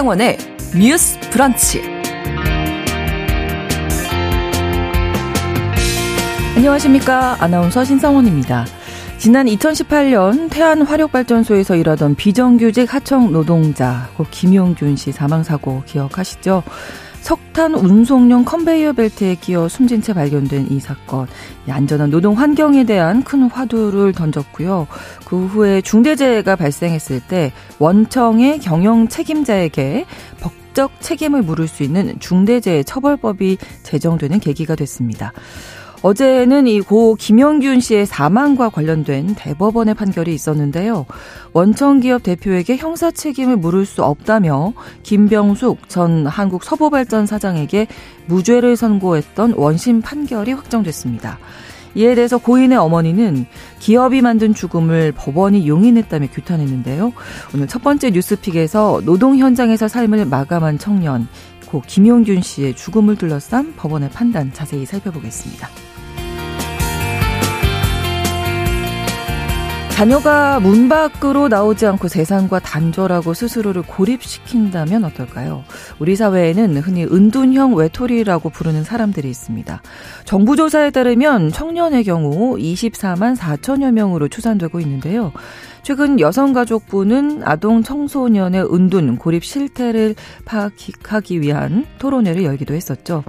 신성원의 뉴스 브런치. 안녕하십니까. 아나운서 신성원입니다. 지난 2018년 태안 화력발전소에서 일하던 비정규직 하청 노동자 고 김용균 씨 사망 사고 기억하시죠? 석탄 운송용 컨베이어 벨트에 끼어 숨진 채 발견된 이 사건. 안전한 노동 환경에 대한 큰 화두를 던졌고요. 그 후에 중대재해가 발생했을 때 원청의 경영 책임자에게 법적 책임을 물을 수 있는 중대재해 처벌법이 제정되는 계기가 됐습니다. 어제는 이 고 김영균 씨의 사망과 관련된 대법원의 판결이 있었는데요. 원청기업 대표에게 형사 책임을 물을 수 없다며 김병숙 전 한국서부발전 사장에게 무죄를 선고했던 원심 판결이 확정됐습니다. 이에 대해서 고인의 어머니는 기업이 만든 죽음을 법원이 용인했다며 규탄했는데요. 오늘 첫 번째 뉴스픽에서 노동 현장에서 삶을 마감한 청년 고 김용균 씨의 죽음을 둘러싼 법원의 판단 자세히 살펴보겠습니다. 자녀가 문 밖으로 나오지 않고 세상과 단절하고 스스로를 고립시킨다면 어떨까요? 우리 사회에는 흔히 은둔형 외톨이라고 부르는 사람들이 있습니다. 정부 조사에 따르면 청년의 경우 24만 4천여 명으로 추산되고 있는데요. 최근 여성가족부는 아동 청소년의 은둔, 고립 실태를 파악하기 위한 토론회를 열기도 했었죠.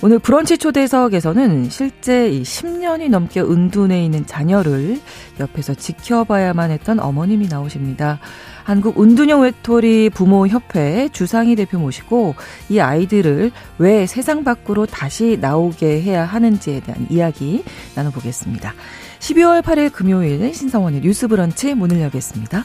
오늘 브런치 초대석에서는 실제 10년이 넘게 은둔해 있는 자녀를 옆에서 지켜봐야만 했던 어머님이 나오십니다. 한국 은둔형 외톨이 부모 협회 주상희 대표 모시고 이 아이들을 왜 세상 밖으로 다시 나오게 해야 하는지에 대한 이야기 나눠보겠습니다. 12월 8일 금요일 신성원의 뉴스 브런치 문을 여겠습니다.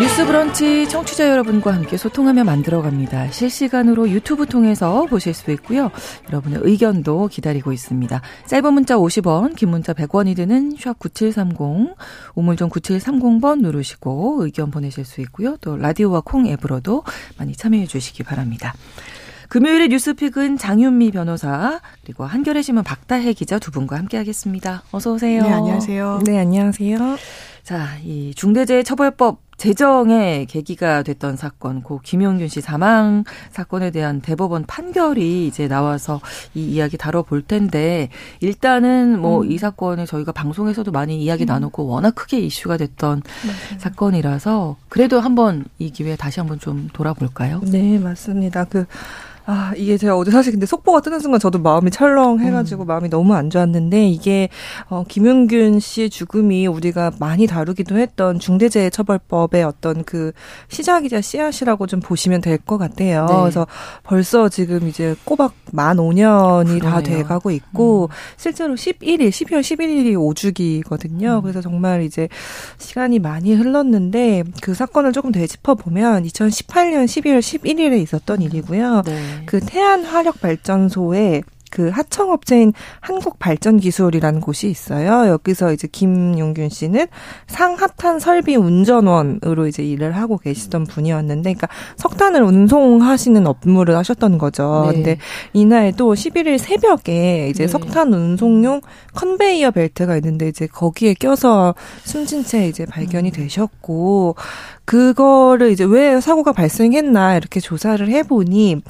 뉴스 브런치 청취자 여러분과 함께 소통하며 만들어갑니다. 실시간으로 유튜브 통해서 보실 수 있고요. 여러분의 의견도 기다리고 있습니다. 짧은 문자 50원, 긴 문자 100원이 드는 샵 9730, 우물정 9730번 누르시고 의견 보내실 수 있고요. 또 라디오와 콩 앱으로도 많이 참여해 주시기 바랍니다. 금요일의 뉴스픽은 장윤미 변호사 그리고 한겨레 신문 박다해 기자 두 분과 함께하겠습니다. 어서 오세요. 네, 안녕하세요. 네, 안녕하세요. 자, 이 중대재해처벌법 제정의 계기가 됐던 사건, 고 김용균 씨 사망 사건에 대한 대법원 판결이 이제 나와서 이 이야기 다뤄볼 텐데, 일단은 뭐이 음. 사건을 저희가 방송에서도 많이 이야기 음. 나누고 워낙 크게 이슈가 됐던 맞아요. 사건이라서, 그래도 한번 이 기회에 다시 한번 좀 돌아볼까요? 네, 맞습니다. 그, 아, 이게 제가 어제 사실 근데 속보가 뜨는 순간 저도 마음이 철렁해가지고 음. 마음이 너무 안 좋았는데 이게 어, 김용균 씨의 죽음이 우리가 많이 다루기도 했던 중대재해처벌법의 어떤 그 시작이자 씨앗이라고 좀 보시면 될 것 같아요. 네. 그래서 벌써 지금 이제 꼬박 만 5년이 다 돼가고 있고 음. 실제로 11일, 12월 11일이 5주기거든요. 음. 그래서 정말 이제 시간이 많이 흘렀는데 그 사건을 조금 되짚어 보면 2018년 12월 11일에 있었던 일이고요. 네. 그 태안 화력 발전소에 그 하청업체인 한국발전기술이라는 곳이 있어요. 여기서 이제 김용균 씨는 상하탄 설비 운전원으로 이제 일을 하고 계시던 분이었는데, 그러니까 석탄을 운송하시는 업무를 하셨던 거죠. 네. 근데 이날도 11일 새벽에 이제 네. 석탄 운송용 컨베이어 벨트가 있는데 이제 거기에 껴서 숨진 채 이제 발견이 음. 되셨고, 그거를 이제 왜 사고가 발생했나 이렇게 조사를 해보니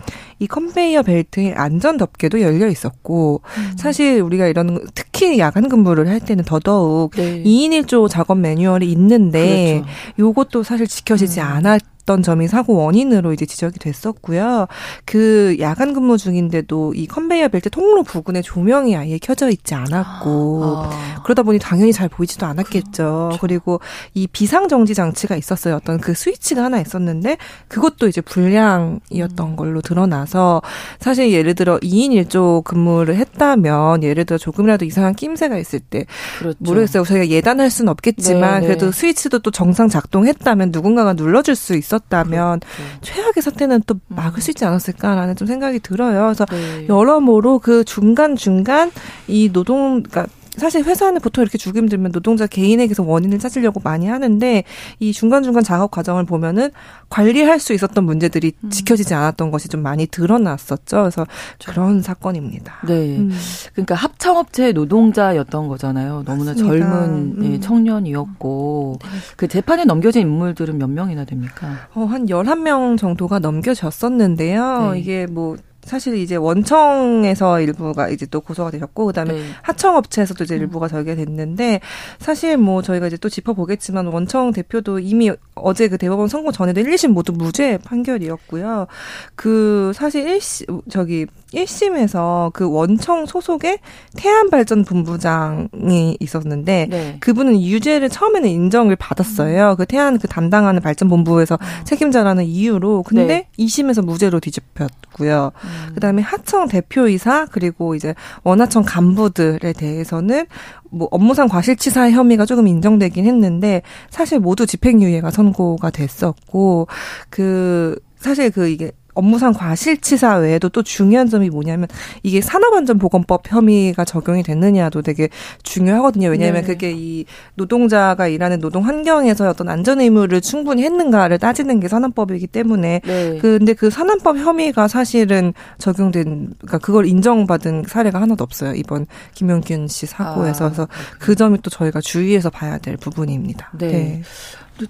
이 컨베이어 벨트에 안전 덮개도 열려 있었고 음. 사실 우리가 이런 특히 야간 근무를 할 때는 더더욱 네. 2인 1조 작업 매뉴얼이 있는데 그렇죠. 요것도 사실 지켜지지 음. 않았 있었던 점이 사고 원인으로 이제 지적이 됐었고요. 그 야간 근무 중인데도 이 컨베이어 벨트 통로 부근에 조명이 아예 켜져 있지 않았고 아. 그러다 보니 당연히 잘 보이지도 않았겠죠. 그렇죠. 그리고 이 비상 정지 장치가 있었어요. 어떤 그 스위치가 하나 있었는데 그것도 이제 불량이었던 음. 걸로 드러나서 사실 예를 들어 2인 1조 근무를 했다면 예를 들어 조금이라도 이상한 낌새가 있을 때 그렇죠. 모르겠어요. 저희가 예단할 수는 없겠지만 네, 네. 그래도 스위치도 또 정상 작동했다면 누군가가 눌러줄 수 있었 있었다면 그렇죠. 최악의 사태는 또 막을 수 있지 않았을까라는 좀 생각이 들어요. 그래서 네. 여러모로 그 중간 중간 이 노동 그러니까 사실 회사는 보통 이렇게 죽임 들면 노동자 개인에게서 원인을 찾으려고 많이 하는데 이 중간중간 작업 과정을 보면은 관리할 수 있었던 문제들이 음. 지켜지지 않았던 것이 좀 많이 드러났었죠. 그래서 그렇죠. 그런 사건입니다. 네. 음. 그러니까 합창업체 노동자였던 거잖아요. 너무나 맞습니다. 젊은 예, 음. 청년이었고 네. 그 재판에 넘겨진 인물들은 몇 명이나 됩니까? 어, 한 11명 정도가 넘겨졌었는데요. 네. 이게 뭐 사실 이제 원청에서 일부가 이제 또 고소가 되셨고 그다음에 네. 하청업체에서도 이제 음. 일부가 절게 됐는데 사실 뭐 저희가 이제 또 짚어보겠지만 원청 대표도 이미 어제 그 대법원 선고 전에도 1, 2심 모두 무죄 판결이었고요. 그 사실 1심 저기 1심에서 그 원청 소속의 태안발전 본부장이 있었는데 네. 그분은 유죄를 처음에는 인정을 받았어요. 음. 그 태안 그 담당하는 발전 본부에서 음. 책임자라는 이유로 근데 네. 2심에서 무죄로 뒤집혔고요. 음. 그다음에 하청 대표이사 그리고 이제 원하청 간부들에 대해서는 뭐 업무상 과실치사 혐의가 조금 인정되긴 했는데 사실 모두 집행유예가 선고가 됐었고 그 사실 그 이게 업무상 과실치사 외에도 또 중요한 점이 뭐냐면 이게 산업안전보건법 혐의가 적용이 됐느냐도 되게 중요하거든요. 왜냐하면 네. 그게 이 노동자가 일하는 노동 환경에서 어떤 안전 의무를 충분히 했는가를 따지는 게 산업법이기 때문에 네. 근데 그 산업법 혐의가 사실은 적용된 그러니까 그걸 인정받은 사례가 하나도 없어요. 이번 김용균 씨 사고에서 아, 그래서 그 점이 또 저희가 주의해서 봐야 될 부분입니다. 네. 네.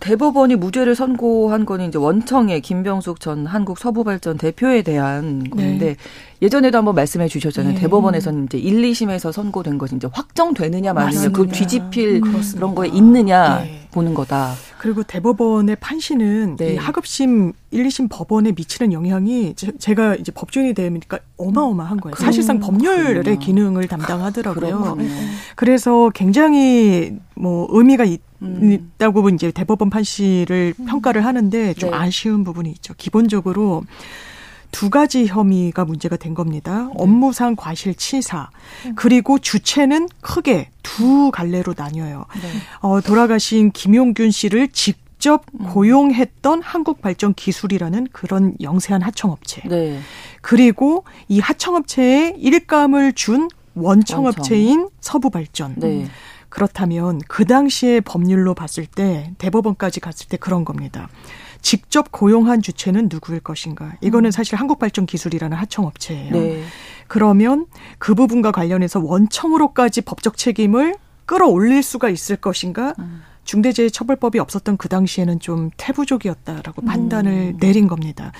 대법원이 무죄를 선고한 거는 이제 원청의 김병숙 전 한국 서부발전 대표에 대한 건데 네. 예전에도 한번 말씀해 주셨잖아요. 네. 대법원에서는 이제 1, 2심에서 선고된 것이 이제 확정되느냐 마느냐 그 뒤집힐 그렇습니다. 그런 거에 있느냐 네. 보는 거다. 그리고 대법원의 판시는 네. 이 하급심 1, 2심 법원에 미치는 영향이 제, 가 이제 법조인이 되니까 어마어마한 거예요. 사실상 법률의 그렇구나. 기능을 담당하더라고요. 그렇구나. 그래서 굉장히 뭐 의미가 있 음. 있다고 이제 대법원 판시를 음. 평가를 하는데 좀 네. 아쉬운 부분이 있죠. 기본적으로 두 가지 혐의가 문제가 된 겁니다. 네. 업무상 과실치사 음. 그리고 주체는 크게 두 갈래로 나뉘어요. 네. 어, 돌아가신 김용균 씨를 직접 음. 고용했던 한국발전기술이라는 그런 영세한 하청업체. 네. 그리고 이 하청업체에 일감을 준 원청업체인 원청. 서부발전. 네. 그렇다면 그 당시의 법률로 봤을 때 대법원까지 갔을 때 그런 겁니다. 직접 고용한 주체는 누구일 것인가? 이거는 음. 사실 한국발전 기술이라는 하청업체예요. 네. 그러면 그 부분과 관련해서 원청으로까지 법적 책임을 끌어올릴 수가 있을 것인가? 음. 중대재해처벌법이 없었던 그 당시에는 좀 태부족이었다라고 음. 판단을 내린 겁니다.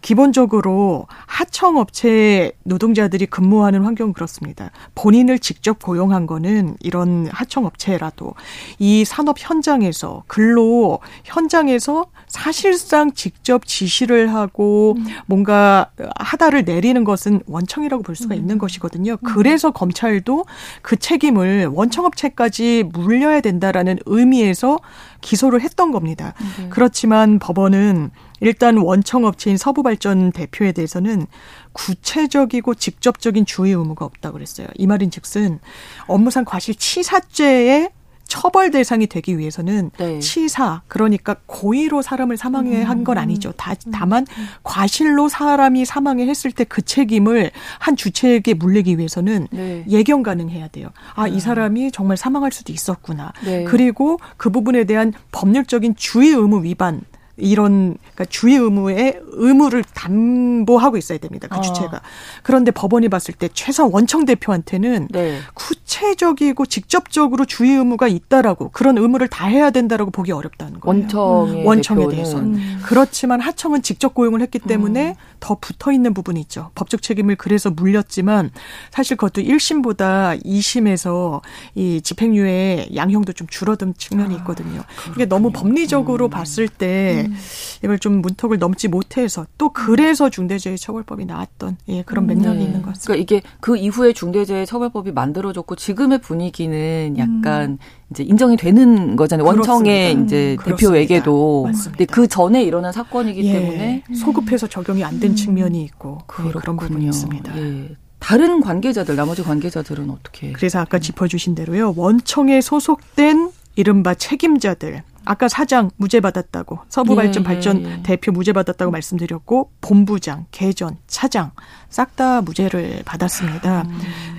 기본적으로 하청 업체 노동자들이 근무하는 환경은 그렇습니다. 본인을 직접 고용한 거는 이런 하청 업체라도 이 산업 현장에서 근로 현장에서 사실상 직접 지시를 하고 음. 뭔가 하다를 내리는 것은 원청이라고 볼 수가 음. 있는 것이거든요. 음. 그래서 검찰도 그 책임을 원청 업체까지 물려야 된다라는 의미 에서 기소를 했던 겁니다. 네. 그렇지만 법원은 일단 원청업체인 서부발전 대표에 대해서는 구체적이고 직접적인 주의 의무가 없다고 그랬어요. 이 말인 즉슨 업무상 과실 치사죄에 처벌 대상이 되기 위해서는 네. 치사 그러니까 고의로 사람을 사망해 음. 한건 아니죠. 다, 음. 다만 과실로 사람이 사망해 했을 때 그 책임을 한 주체에게 물리기 위해서는 네. 예견 가능해야 돼요. 아, 이 아. 사람이 정말 사망할 수도 있었구나. 네. 그리고 그 부분에 대한 법률적인 주의 의무 위반 이런 그러니까 주의 의무의 의무를 담보하고 있어야 됩니다. 그 어. 주체가. 그런데 법원이 봤을 때 최소 원청 대표한테는 네. 구체적이고 직접적으로 주의 의무가 있다라고 그런 의무를 다 해야 된다라고 보기 어렵다는 거예요. 원청의 원청에 대해서. 음. 그렇지만 하청은 직접 고용을 했기 때문에 음. 더 붙어 있는 부분이 있죠. 법적 책임을 그래서 물렸지만 사실 그것도 1심보다 2심에서 이 집행유예 양형도 좀 줄어든 측면이 아, 있거든요. 아, 이게 너무 법리적으로 음. 봤을 때 음. 이걸 좀 문턱을 넘지 못해서 또 그래서 중대재해처벌법이 나왔던 예, 그런 맥락이 네. 있는 것 같습니다. 그러니까 이게 그 이후에 중대재해처벌법이 만들어졌고 지금의 분위기는 약간 음. 이제 인정이 되는 거잖아요. 원청의 그렇습니다. 이제 음, 대표에게도. 맞습니다. 근데 그 전에 일어난 사건이기 예. 때문에 소급해서 적용이 안된 음. 측면이 있고 예, 그런 부분이 있습니다. 예. 다른 관계자들 나머지 관계자들은 어떻게? 그래서 아까 짚어주신 대로요. 원청에 소속된 이른바 책임자들 아까 사장 무죄 받았다고 서부 발전 예, 발전 예, 예. 대표 무죄 받았다고 말씀드렸고 본부장, 개전, 차장 싹 다 무죄를 받았습니다. 음.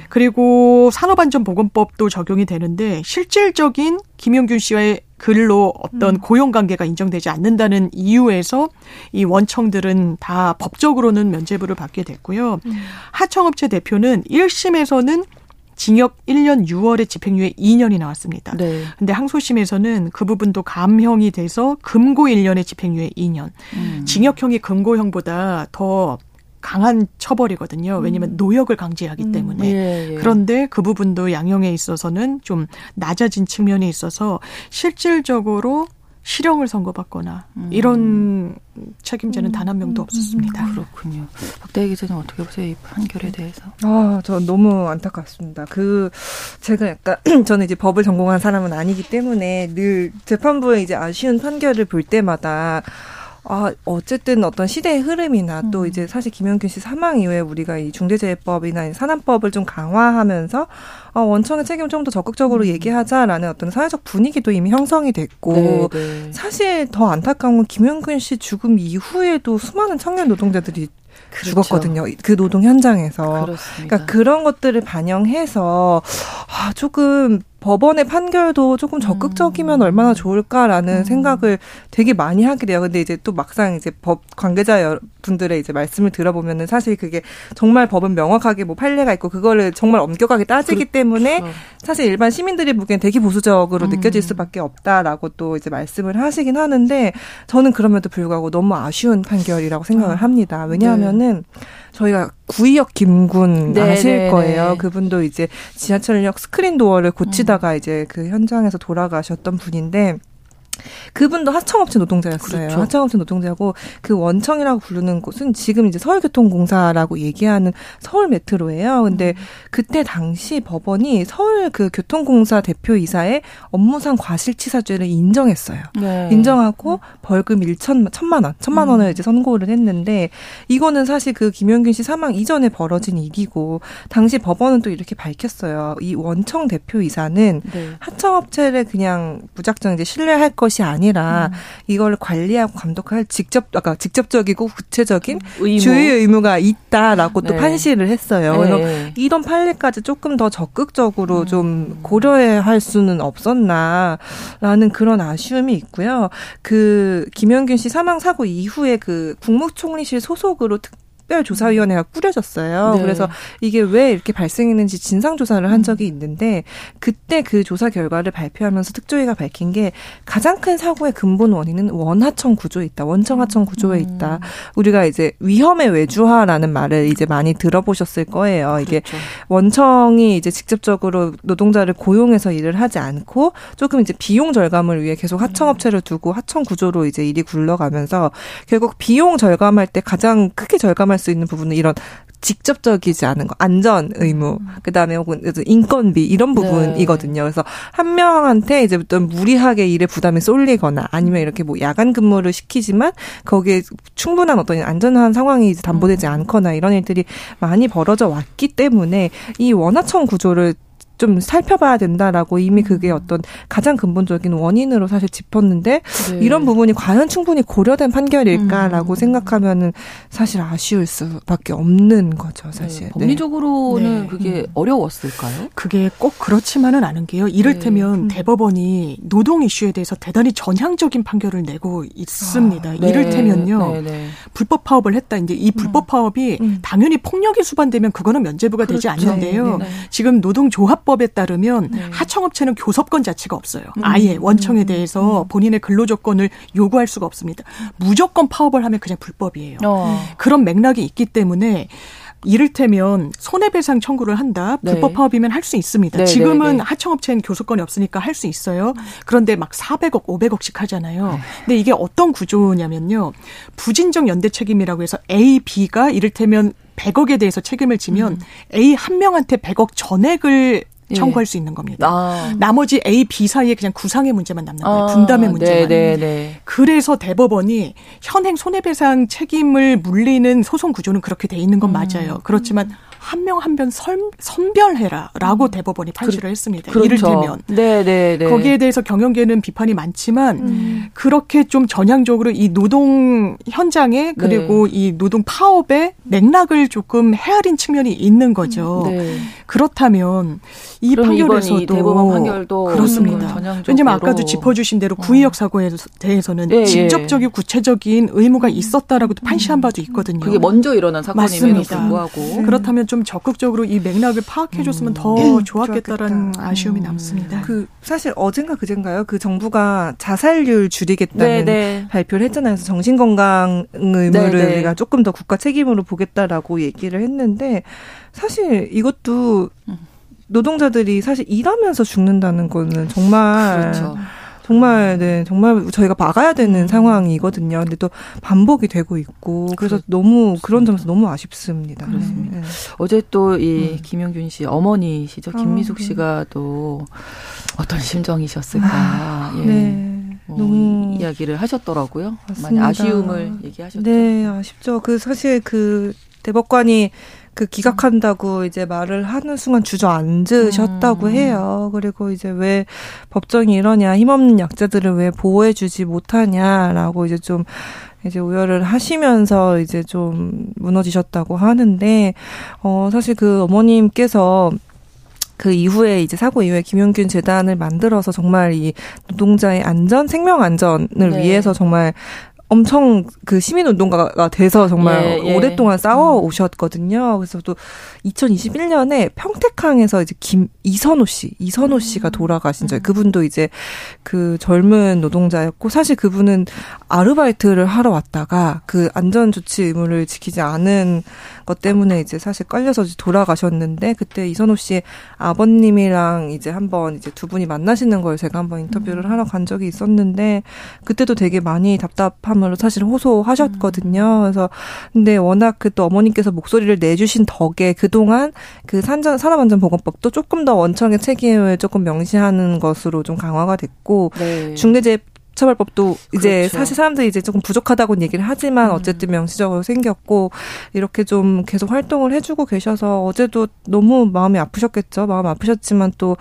그리고 산업안전보건법도 적용이 되는데 실질적인 김용균 씨와의 글로 어떤 음. 고용 관계가 인정되지 않는다는 이유에서 이 원청들은 다 법적으로는 면죄부를 받게 됐고요. 음. 하청업체 대표는 1심에서는 징역 1년 6월에 집행유예 2년이 나왔습니다. 네. 근데 항소심에서는 그 부분도 감형이 돼서 금고 1년에 집행유예 2년. 음. 징역형이 금고형보다 더 강한 처벌이거든요. 왜냐하면 음. 노역을 강제하기 음. 때문에. 예, 예. 그런데 그 부분도 양형에 있어서는 좀 낮아진 측면이 있어서 실질적으로 실형을 선고받거나 음. 이런 책임자는 음. 단한 명도 없었습니다. 음. 그렇군요. 박대희 기자님 어떻게 보세요 이 판결에 대해서? 아, 저 너무 안타깝습니다. 그 제가 약간 저는 이제 법을 전공한 사람은 아니기 때문에 늘 재판부의 이제 아쉬운 판결을 볼 때마다 아, 어쨌든 어떤 시대의 흐름이나 음. 또 이제 사실 김영균 씨 사망 이후에 우리가 이 중대재해법이나 산안법을 좀 강화하면서 어, 원청의 책임을 좀 더 적극적으로 음. 얘기하자라는 어떤 사회적 분위기도 이미 형성이 됐고 네, 네. 사실 더 안타까운 건 김영균 씨 죽음 이후에도 수많은 청년 노동자들이 그렇죠. 죽었거든요. 그 노동 현장에서. 그렇습니다. 그러니까 그런 것들을 반영해서 아, 조금 법원의 판결도 조금 적극적이면 음. 얼마나 좋을까라는 음. 생각을 되게 많이 하게 돼요. 근데 이제 또 막상 이제 법 관계자 분들의 이제 말씀을 들어보면은 사실 그게 정말 법은 명확하게 뭐 판례가 있고 그거를 정말 엄격하게 따지기 그, 때문에 그렇죠. 사실 일반 시민들이 보기엔 되게 보수적으로 음. 느껴질 수밖에 없다라고 또 이제 말씀을 하시긴 하는데 저는 그럼에도 불구하고 너무 아쉬운 판결이라고 생각을 아. 합니다. 왜냐하면은 네. 저희가 구이역 김군 네, 아실 네, 거예요. 네. 그분도 이제 지하철역 스크린 도어를 고치다가 음. 이제 그 현장에서 돌아가셨던 분인데 그분도 하청업체 노동자였어요. 그렇죠. 하청업체 노동자고 그 원청이라고 부르는 곳은 지금 이제 서울교통공사라고 얘기하는 서울 메트로예요. 근데 음. 그때 당시 법원이 서울 그 교통공사 대표이사의 업무상 과실치사죄를 인정했어요. 네. 인정하고 벌금 1천 천만 원, 천만 원을 음. 이제 선고를 했는데 이거는 사실 그 김용균 씨 사망 이전에 벌어진 일이고 당시 법원은 또 이렇게 밝혔어요. 이 원청 대표이사는 네. 하청업체를 그냥 무작정 이제 신뢰할 것이 아니라 음. 이걸 관리하고 감독할 직접 아까 직접적이고 구체적인 의무. 주의 의무가 있다라고 네. 또 판시를 했어요. 네. 그래서 이런 판례까지 조금 더 적극적으로 음. 좀 고려해야 할 수는 없었나라는 그런 아쉬움이 있고요. 그 김영균 씨 사망 사고 이후에 그 국무총리실 소속으로 특 특별조사위원회가 꾸려졌어요. 네. 그래서 이게 왜 이렇게 발생했는지 진상 조사를 한 음. 적이 있는데 그때 그 조사 결과를 발표하면서 특조위가 밝힌 게 가장 큰 사고의 근본 원인은 원하청 구조에 있다. 원청하청 구조에 음. 있다. 우리가 이제 위험의 외주화라는 말을 이제 많이 들어보셨을 거예요. 이게 그렇죠. 원청이 이제 직접적으로 노동자를 고용해서 일을 하지 않고 조금 이제 비용 절감을 위해 계속 하청업체를 두고 하청 구조로 이제 일이 굴러가면서 결국 비용 절감할 때 가장 크게 절감할 수 있는 부분은 이런 직접적이지 않은 거 안전 의무 음. 그다음에 혹은 인건비 이런 네. 부분이거든요. 네. 그래서 한 명한테 이제 어떤 무리하게 일에 부담이 쏠리거나 아니면 이렇게 뭐 야간 근무를 시키지만 거기에 충분한 어떤 안전한 상황이 이제 담보되지 음. 않거나 이런 일들이 많이 벌어져 왔기 때문에 이 원하청 구조를 좀 살펴봐야 된다라고 이미 그게 음. 어떤 가장 근본적인 원인으로 사실 짚었는데 네. 이런 부분이 과연 충분히 고려된 판결일까라고 음. 생각하면은 사실 아쉬울 수밖에 없는 거죠, 사실. 네. 법리적으로는 네. 그게 음. 어려웠을까요? 그게 꼭 그렇지만은 않은 게요. 이를테면 네. 음. 대법원이 노동 이슈에 대해서 대단히 전향적인 판결을 내고 있습니다. 아, 네. 이를테면요. 네, 불법 파업을 했다. 이제 이 불법 음. 파업이 음. 당연히 폭력이 수반되면 그거는 면제부가 그렇죠. 되지 않는데요. 지금 노동조합법 법에 따르면 네. 하청업체는 교섭권 자체가 없어요. 음. 아예 원청에 음. 대해서 음. 본인의 근로 조건을 요구할 수가 없습니다. 무조건 파업을 하면 그냥 불법이에요. 어. 그런 맥락이 있기 때문에 이를테면 손해배상 청구를 한다. 네. 불법 파업이면 할 수 있습니다. 네, 지금은 네, 네. 하청업체는 교섭권이 없으니까 할 수 있어요. 그런데 막 400억, 500억씩 하잖아요. 네. 근데 이게 어떤 구조냐면요. 부진적 연대 책임이라고 해서 A, B가 이를테면 100억에 대해서 책임을 지면 음. A 한 명한테 100억 전액을 예. 청구할 수 있는 겁니다. 아. 나머지 A, B 사이에 그냥 구상의 문제만 남는 거예요. 아. 분담의 문제만. 네네네. 네, 네. 그래서 대법원이 현행 손해배상 책임을 물리는 소송 구조는 그렇게 돼 있는 건 음. 맞아요. 그렇지만 한 명 한 명 선별해라라고 음. 대법원이 판시를 그, 했습니다. 그렇죠. 이를테면 네네네. 네. 거기에 대해서 경영계는 비판이 많지만 음. 그렇게 좀 전향적으로 이 노동 현장에 그리고 네. 이 노동 파업의 맥락을 조금 헤아린 측면이 있는 거죠. 네. 그렇다면 이 판결에서도 대법원 판결도 그렇습니다. 왜냐면 아까도 짚어주신 대로 어. 구의역 사고에 대해서는 예, 예. 직접적인 구체적인 의무가 있었다라고도 판시한 바도 있거든요. 그게 먼저 일어난 사건임에도 불구하고 그렇다면 좀 적극적으로 이 맥락을 파악해줬으면 음. 더 음, 좋았겠다라는 좋았겠다. 아쉬움이 음. 남습니다. 그 사실 어젠가 그젠가요? 그 정부가 자살률 줄이겠다는 네네. 네. 발표를 했잖아요. 그래서 정신건강 의무를 네네. 네. 우리가 조금 더 국가 책임으로 보겠다라고 얘기를 했는데 사실 이것도 음. 노동자들이 사실 일하면서 죽는다는 거는 정말 그렇죠. 정말 네 정말 저희가 막아야 되는 상황이거든요. 근데 또 반복이 되고 있고 그래서 그렇 너무 그런 점에서 너무 아쉽습니다. 그렇습니다. 네. 어제 또이 음. 김영균 씨 어머니시죠 김미숙 아, 네. 씨가 또 어떤 심정이셨을까? 아, 예. 네. 뭐 너무 이야기를 하셨더라고요. 맞습니다. 많이 아쉬움을 얘기하셨죠. 네, 아쉽죠. 그 사실 그 대법관이 그 기각한다고 이제 말을 하는 순간 주저앉으셨다고 음. 해요. 그리고 이제 왜 법정이 이러냐, 힘없는 약자들을 왜 보호해주지 못하냐라고 이제 좀 이제 우열을 하시면서 이제 좀 무너지셨다고 하는데, 어, 사실 그 어머님께서 그 이후에 이제 사고 이후에 김용균 재단을 만들어서 정말 이 노동자의 안전, 생명 안전을 네. 위해서 정말 엄청 그 시민 운동가가 돼서 정말 예, 예. 오랫동안 싸워 음. 오셨거든요. 그래서 또 2021년에 평택항에서 이제 김 이선호 씨, 이선호 씨가 음. 돌아가신 적. 음. 그분도 이제 그 젊은 노동자였고 사실 그분은 아르바이트를 하러 왔다가 그 안전 조치 의무를 지키지 않은 것 때문에 이제 사실 깔려서 돌아가셨는데 그때 이선호 씨 아버님이랑 이제 한번 이제 두 분이 만나시는 걸 제가 한번 인터뷰를 하러 간 적이 있었는데 그때도 되게 많이 답답함 마음으로 사실 호소하셨거든요. 음. 그래서 근데 워낙 그 또 어머님께서 목소리를 내주신 덕에 그동안 그 산전 산업안전보건법도 조금 더 원청의 책임을 조금 명시하는 것으로 좀 강화가 됐고 네. 중대재해 처벌법도 이제 그렇죠. 사실 사람들이 이제 조금 부족하다고 얘기를 하지만 음. 어쨌든 명시적으로 생겼고 이렇게 좀 계속 활동을 해주고 계셔서 어제도 너무 마음이 아프셨겠죠. 마음 아프셨지만 또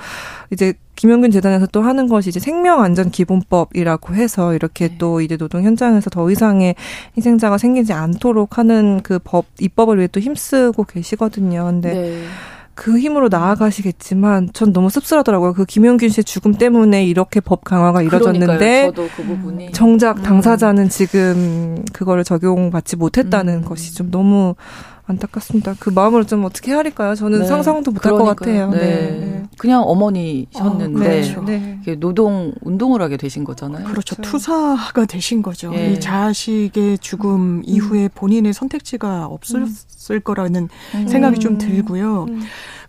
이제 김영균 재단에서 또 하는 것이 이제 생명안전기본법이라고 해서 이렇게 네. 또 이제 노동 현장에서 더 이상의 희생자가 생기지 않도록 하는 그 법 입법을 위해 또 힘쓰고 계시거든요. 근데 네. 그 힘으로 나아가시겠지만 전 너무 씁쓸하더라고요. 그 김용균 씨의 죽음 때문에 이렇게 법 강화가 이뤄졌는데 그 정작 음. 당사자는 음. 지금 그거를 적용받지 못했다는 음. 것이 좀 너무 안타깝습니다. 그 마음을 좀 어떻게 헤아릴까요? 저는 네. 상상도 못할 것 같아요. 네. 네. 그냥 어머니셨는데 어, 네. 그렇죠. 노동 운동을 하게 되신 거잖아요. 그렇죠. 그렇죠. 투사가 되신 거죠. 예. 이 자식의 죽음 음. 이후에 본인의 선택지가 없었을 음. 거라는 음. 생각이 좀 들고요.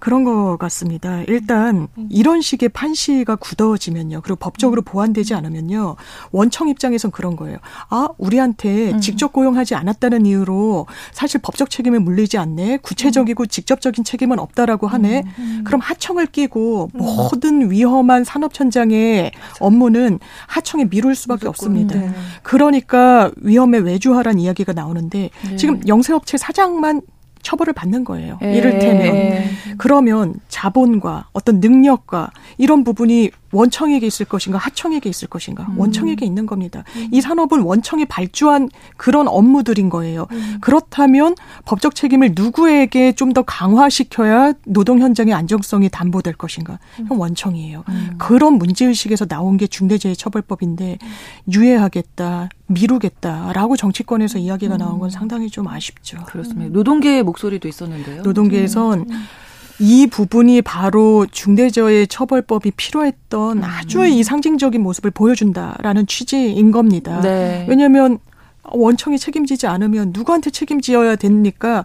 음. 그런 것 같습니다. 일단 음. 이런 식의 판시가 굳어지면요. 그리고 법적으로 음. 보완되지 않으면요. 원청 입장에선 그런 거예요. 아, 우리한테 음. 직접 고용하지 않았다는 이유로 사실 법적 책임을 물리지 않네. 구체적이고 직접적인 책임은 없다라고 하네. 그럼 하청을 끼고 모든 위험한 산업 현장의 업무는 하청에 미룰 수밖에 없습니다. 네. 그러니까 위험에 외주하라는 이야기가 나오는데 네. 지금 영세업체 사장만 처벌을 받는 거예요. 에. 예. 이를테면 예. 그러면 자본과 어떤 능력과 이런 부분이 원청에게 있을 것인가 하청에게 있을 것인가 음. 원청에게 있는 겁니다. 음. 이 산업은 원청에 발주한 그런 업무들인 거예요. 음. 그렇다면 법적 책임을 누구에게 좀 더 강화시켜야 노동 현장의 안정성이 담보될 것인가? 음. 원청이에요. 음. 그런 문제 의식에서 나온 게 중대재해처벌법인데 유예하겠다, 미루겠다라고 정치권에서 이야기가 나온 건 음. 상당히 좀 아쉽죠. 그렇습니다. 노동계의 목소리도 있었는데요. 노동계에선 이 부분이 바로 중대재해 처벌법이 필요했던 음. 아주 이 상징적인 모습을 보여준다라는 취지인 겁니다. 네. 왜냐하면 원청이 책임지지 않으면 누구한테 책임지어야 됩니까?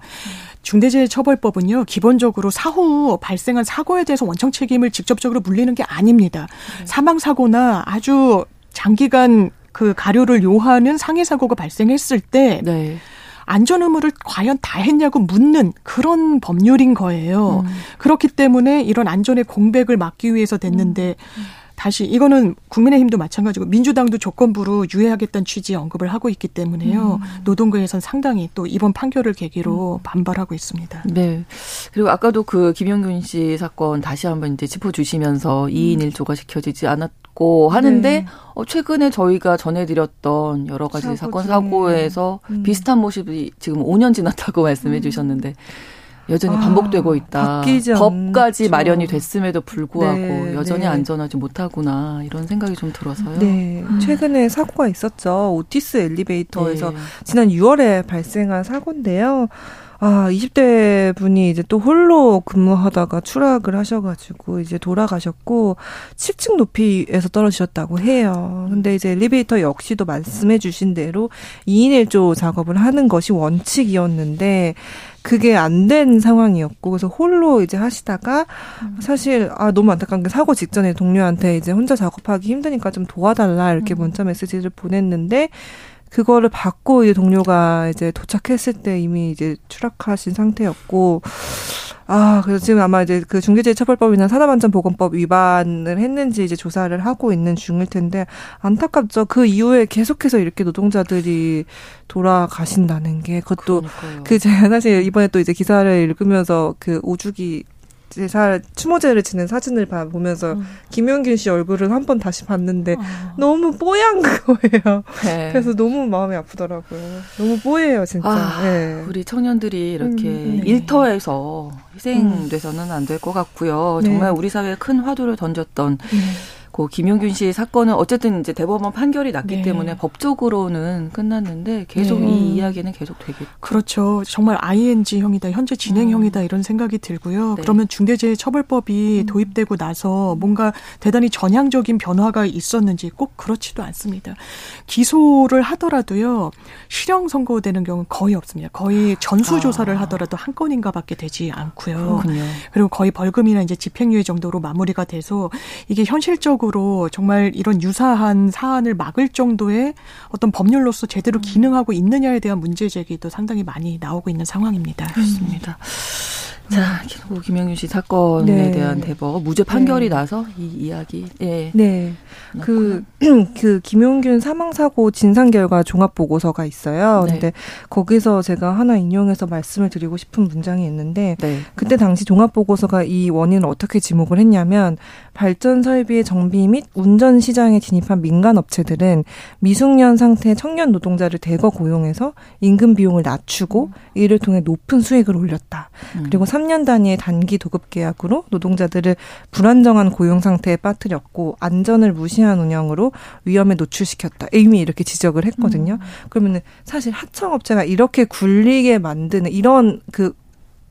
중대재해처벌법은요 기본적으로 사후 발생한 사고에 대해서 원청 책임을 직접적으로 물리는 게 아닙니다. 네. 사망 사고나 아주 장기간 그 가료를 요하는 상해 사고가 발생했을 때. 네. 안전 의무를 과연 다 했냐고 묻는 그런 법률인 거예요. 음. 그렇기 때문에 이런 안전의 공백을 막기 위해서 됐는데 음. 다시 이거는 국민의힘도 마찬가지고 민주당도 조건부로 유예하겠다는 취지 언급을 하고 있기 때문에요. 음. 노동계에선 상당히 또 이번 판결을 계기로 음. 반발하고 있습니다. 네. 그리고 아까도 그 김영균 씨 사건 다시 한번 이제 짚어주시면서 2인 1조가 지켜지지 않았 고 하는데 네. 어, 최근에 저희가 전해드렸던 여러 가지 사건 사고에서 음. 비슷한 모습이 지금 5년 지났다고 말씀해 음. 주셨는데 여전히 아, 반복되고 있다. 법까지 않죠. 마련이 됐음에도 불구하고 네, 여전히 네. 안전하지 못하구나 이런 생각이 좀 들어서요. 네, 음. 최근에 사고가 있었죠. 오티스 엘리베이터에서 네. 지난 6월에 발생한 사고인데요. 아, 20대 분이 이제 또 홀로 근무하다가 추락을 하셔가지고 이제 돌아가셨고 7층 높이에서 떨어지셨다고 해요. 근데 이제 엘리베이터 역시도 말씀해 주신 대로 2인 1조 작업을 하는 것이 원칙이었는데 그게 안 된 상황이었고 그래서 홀로 이제 하시다가 음. 사실 아 너무 안타까운 게 사고 직전에 동료한테 이제 혼자 작업하기 힘드니까 좀 도와달라 이렇게 음. 문자 메시지를 보냈는데 그거를 받고 이제 동료가 이제 도착했을 때 이미 이제 추락하신 상태였고 아, 그래서 지금 아마 이제 그 중대재해처벌법이나 산업안전보건법 위반을 했는지 이제 조사를 하고 있는 중일 텐데 안타깝죠. 그 이후에 계속해서 이렇게 노동자들이 돌아가신다는 게 그것도. 그 제가 사실 이번에 또 이제 기사를 읽으면서 그 오주기 제사 추모제를 지낸 사진을 봐 보면서 음. 김용균 씨 얼굴을 한 번 다시 봤는데 어. 너무 뽀얀 거예요. 네. 그래서 너무 마음이 아프더라고요. 너무 뽀예요, 진짜. 아, 네. 우리 청년들이 이렇게 음, 네. 일터에서 희생돼서는 안 될 것 같고요. 네. 정말 우리 사회에 큰 화두를 던졌던 네. 그 김용균 씨 사건은 어쨌든 이제 대법원 판결이 났기 네. 때문에 법적으로는 끝났는데 계속 네. 이 이야기는 계속 되겠죠. 그렇죠. 정말 ING형이다, 현재 진행형이다 음. 이런 생각이 들고요. 네. 그러면 중대재해처벌법이 음. 도입되고 나서 뭔가 대단히 전향적인 변화가 있었는지 꼭 그렇지도 않습니다. 기소를 하더라도요. 실형 선고되는 경우는 거의 없습니다. 거의 전수 조사를 아. 하더라도 한 건인가밖에 되지 않고요. 그렇군요. 그리고 거의 벌금이나 이제 집행유예 정도로 마무리가 돼서 이게 현실적으로 법적으로 정말 이런 유사한 사안을 막을 정도의 어떤 법률로서 제대로 음. 기능하고 있느냐에 대한 문제 제기도 상당히 많이 나오고 있는 상황입니다. 그렇습니다. 자, 김 김영윤 씨 사건에 네. 대한 대법 무죄 판결이 네. 나서 이 이야기. 예. 네. 그, 그, 김용균 사망 사고 진상 결과 종합 보고서가 있어요. 네. 근데 거기서 제가 하나 인용해서 말씀을 드리고 싶은 문장이 있는데, 네. 그때 당시 종합 보고서가 이 원인을 어떻게 지목을 했냐면, 발전 설비의 정비 및 운전 시장에 진입한 민간 업체들은 미숙년 상태의 청년 노동자를 대거 고용해서 임금 비용을 낮추고, 이를 통해 높은 수익을 올렸다. 음. 그리고 3년 단위의 단기 도급 계약으로 노동자들을 불안정한 고용 상태에 빠뜨렸고, 안전을 무시한 운영으로 위험에 노출시켰다. 이미 이렇게 지적을 했거든요. 음. 그러면은 사실 하청업체가 이렇게 굴리게 만드는 이런 그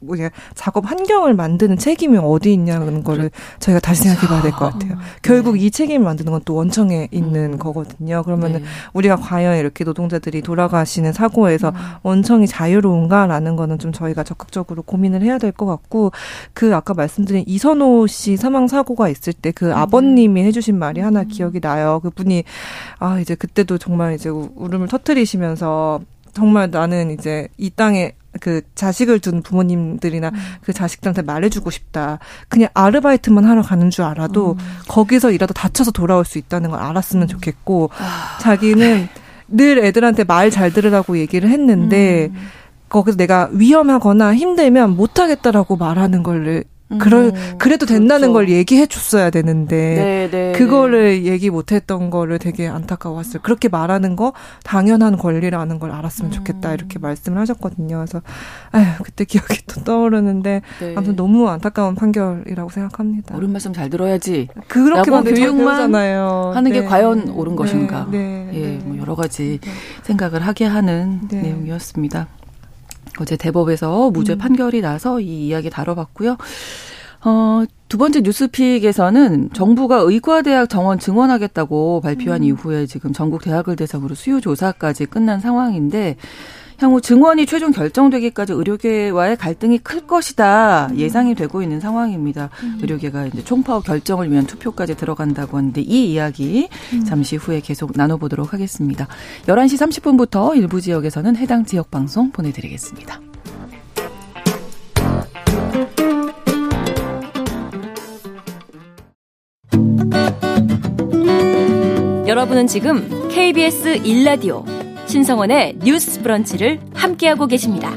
뭐냐 작업 환경을 만드는 책임이 어디 있냐는 거를 저희가 다시 생각해 봐야 될 것 같아요. 음. 결국 이 책임을 만드는 건 또 원청에 있는 음. 거거든요. 그러면은 네. 우리가 과연 이렇게 노동자들이 돌아가시는 사고에서 음. 원청이 자유로운가라는 거는 좀 저희가 적극적으로 고민을 해야 될 것 같고 그 아까 말씀드린 이선호 씨 사망 사고가 있을 때그 아버님이 해주신 말이 하나 음. 기억이 나요. 그분이 아 이제 그때도 정말 이제 울음을 터트리시면서 정말 나는 이제 이 땅에 그 자식을 둔 부모님들이나 음. 그 자식들한테 말해주고 싶다. 그냥 아르바이트만 하러 가는 줄 알아도 음. 거기서 일하다 다쳐서 돌아올 수 있다는 걸 알았으면 음. 좋겠고 아. 자기는 늘 애들한테 말 잘 들으라고 얘기를 했는데 음. 거기서 내가 위험하거나 힘들면 못하겠다라고 말하는 거를 그럴 음, 그래도 된다는 그렇죠. 걸 얘기해 줬어야 되는데 네, 네, 그거를 네. 얘기 못 했던 거를 되게 안타까웠어요. 그렇게 말하는 거 당연한 권리라는 걸 알았으면 좋겠다. 음. 이렇게 말씀을 하셨거든요. 그래서 아휴, 그때 기억이 또 떠오르는데 네. 아무튼 너무 안타까운 판결이라고 생각합니다. 옳은 말씀 잘 들어야지. 그렇게 교육만. 하는 게 네. 과연 옳은 네. 것인가? 예, 뭐 여러 가지 생각을 하게 하는 내용이었습니다. 어제 대법에서 무죄 음. 판결이 나서 이 이야기 다뤄봤고요. 어, 두 번째 뉴스픽에서는 정부가 의과대학 정원 증원하겠다고 발표한 음. 이후에 지금 전국 대학을 대상으로 수요 조사까지 끝난 상황인데 향후 증원이 최종 결정되기까지 의료계와의 갈등이 클 것이다 예상이 되고 있는 상황입니다. 음. 의료계가 이제 총파업 결정을 위한 투표까지 들어간다고 하는데 이 이야기 음. 잠시 후에 계속 나눠보도록 하겠습니다. 11시 30분부터 일부 지역에서는 해당 지역 방송 보내드리겠습니다. 여러분은 지금 KBS 1라디오 신성원의 뉴스 브런치를 함께하고 계십니다.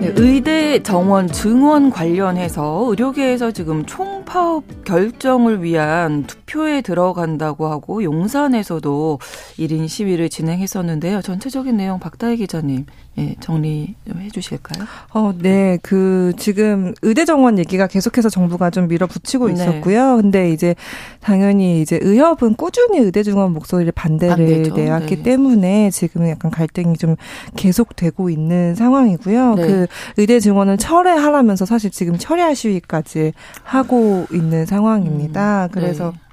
네, 의대 정원 증원 관련해서 의료계에서 지금 총파업 결정을 위한 투표에 들어간다고 하고 용산에서도 1인 시위를 진행했었는데요. 전체적인 내용 박다혜 기자님 예, 정리 좀 해주실까요? 어, 네. 그, 지금 의대 정원 얘기가 계속해서 정부가 좀 밀어붙이고 네. 있었고요. 네. 근데 이제 당연히 이제 의협은 꾸준히 의대 정원 목소리를 반대를 반대죠. 내왔기 네. 때문에 지금 약간 갈등이 좀 계속되고 있는 상황이고요. 네. 그 의대 증원을 철회하라면서 사실 지금 철야 시위까지 하고 있는 상황입니다. 음, 그래서 네.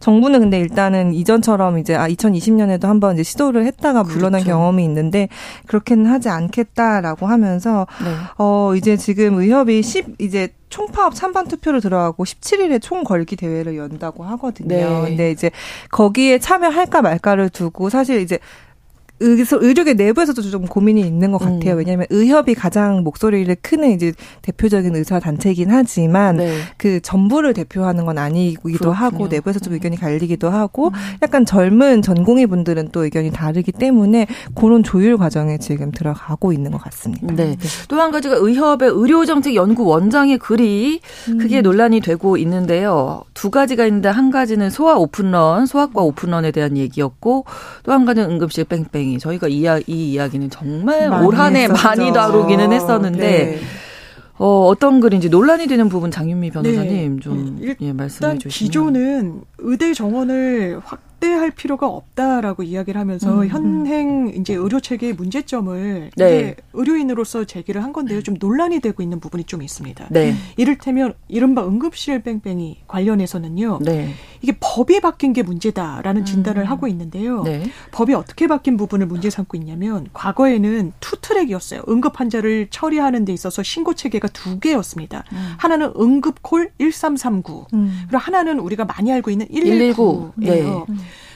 정부는 근데 일단은 이전처럼 이제 아 2020년에도 한번 이제 시도를 했다가 물러난 그렇죠. 경험이 있는데 그렇게는 하지 않겠다라고 하면서 네. 어 이제 지금 의협이 10 이제 총파업 찬반 투표를 들어가고 17일에 총 걸기 대회를 연다고 하거든요. 네. 근데 이제 거기에 참여할까 말까를 두고 사실 이제 의료계 내부에서도 좀 고민이 있는 것 같아요. 음. 왜냐하면 의협이 가장 목소리를 크는 이제 대표적인 의사 단체이긴 하지만 네. 그 전부를 대표하는 건 아니기도 그렇군요. 하고 내부에서 좀 의견이 갈리기도 하고 음. 약간 젊은 전공의 분들은 또 의견이 다르기 때문에 그런 조율 과정에 지금 들어가고 있는 것 같습니다. 네. 네. 또한 가지가 의협의 의료정책 연구 원장의 글이 그게 음. 논란이 되고 있는데요. 두 가지가 있는데 한 가지는 소아 오픈런, 소아과 오픈런에 대한 얘기였고 또 한 가지는 응급실 뺑뺑이 굉장히 저희가 이, 이 이야기는 정말 올 한 해 많이 다루기는 했었는데 네. 어, 어떤 글인지 논란이 되는 부분 장윤미 변호사님 네. 좀 일, 예, 말씀해 주시면. 기존은 의대 정원을 확 확대할 필요가 없다라고 이야기를 하면서 음. 현행 이제 의료 체계의 문제점을 네. 의료인으로서 제기를 한 건데요. 좀 논란이 되고 있는 부분이 좀 있습니다. 네. 이를테면 이른바 응급실 뺑뺑이 관련해서는요. 네. 이게 법이 바뀐 게 문제다라는 진단을 음. 하고 있는데요. 네. 법이 어떻게 바뀐 부분을 문제 삼고 있냐면 과거에는 two track이었어요. 응급 환자를 처리하는 데 있어서 신고 체계가 두 개였습니다. 음. 하나는 응급콜 1339 음. 그리고 하나는 우리가 많이 알고 있는 119예요. 119. 네.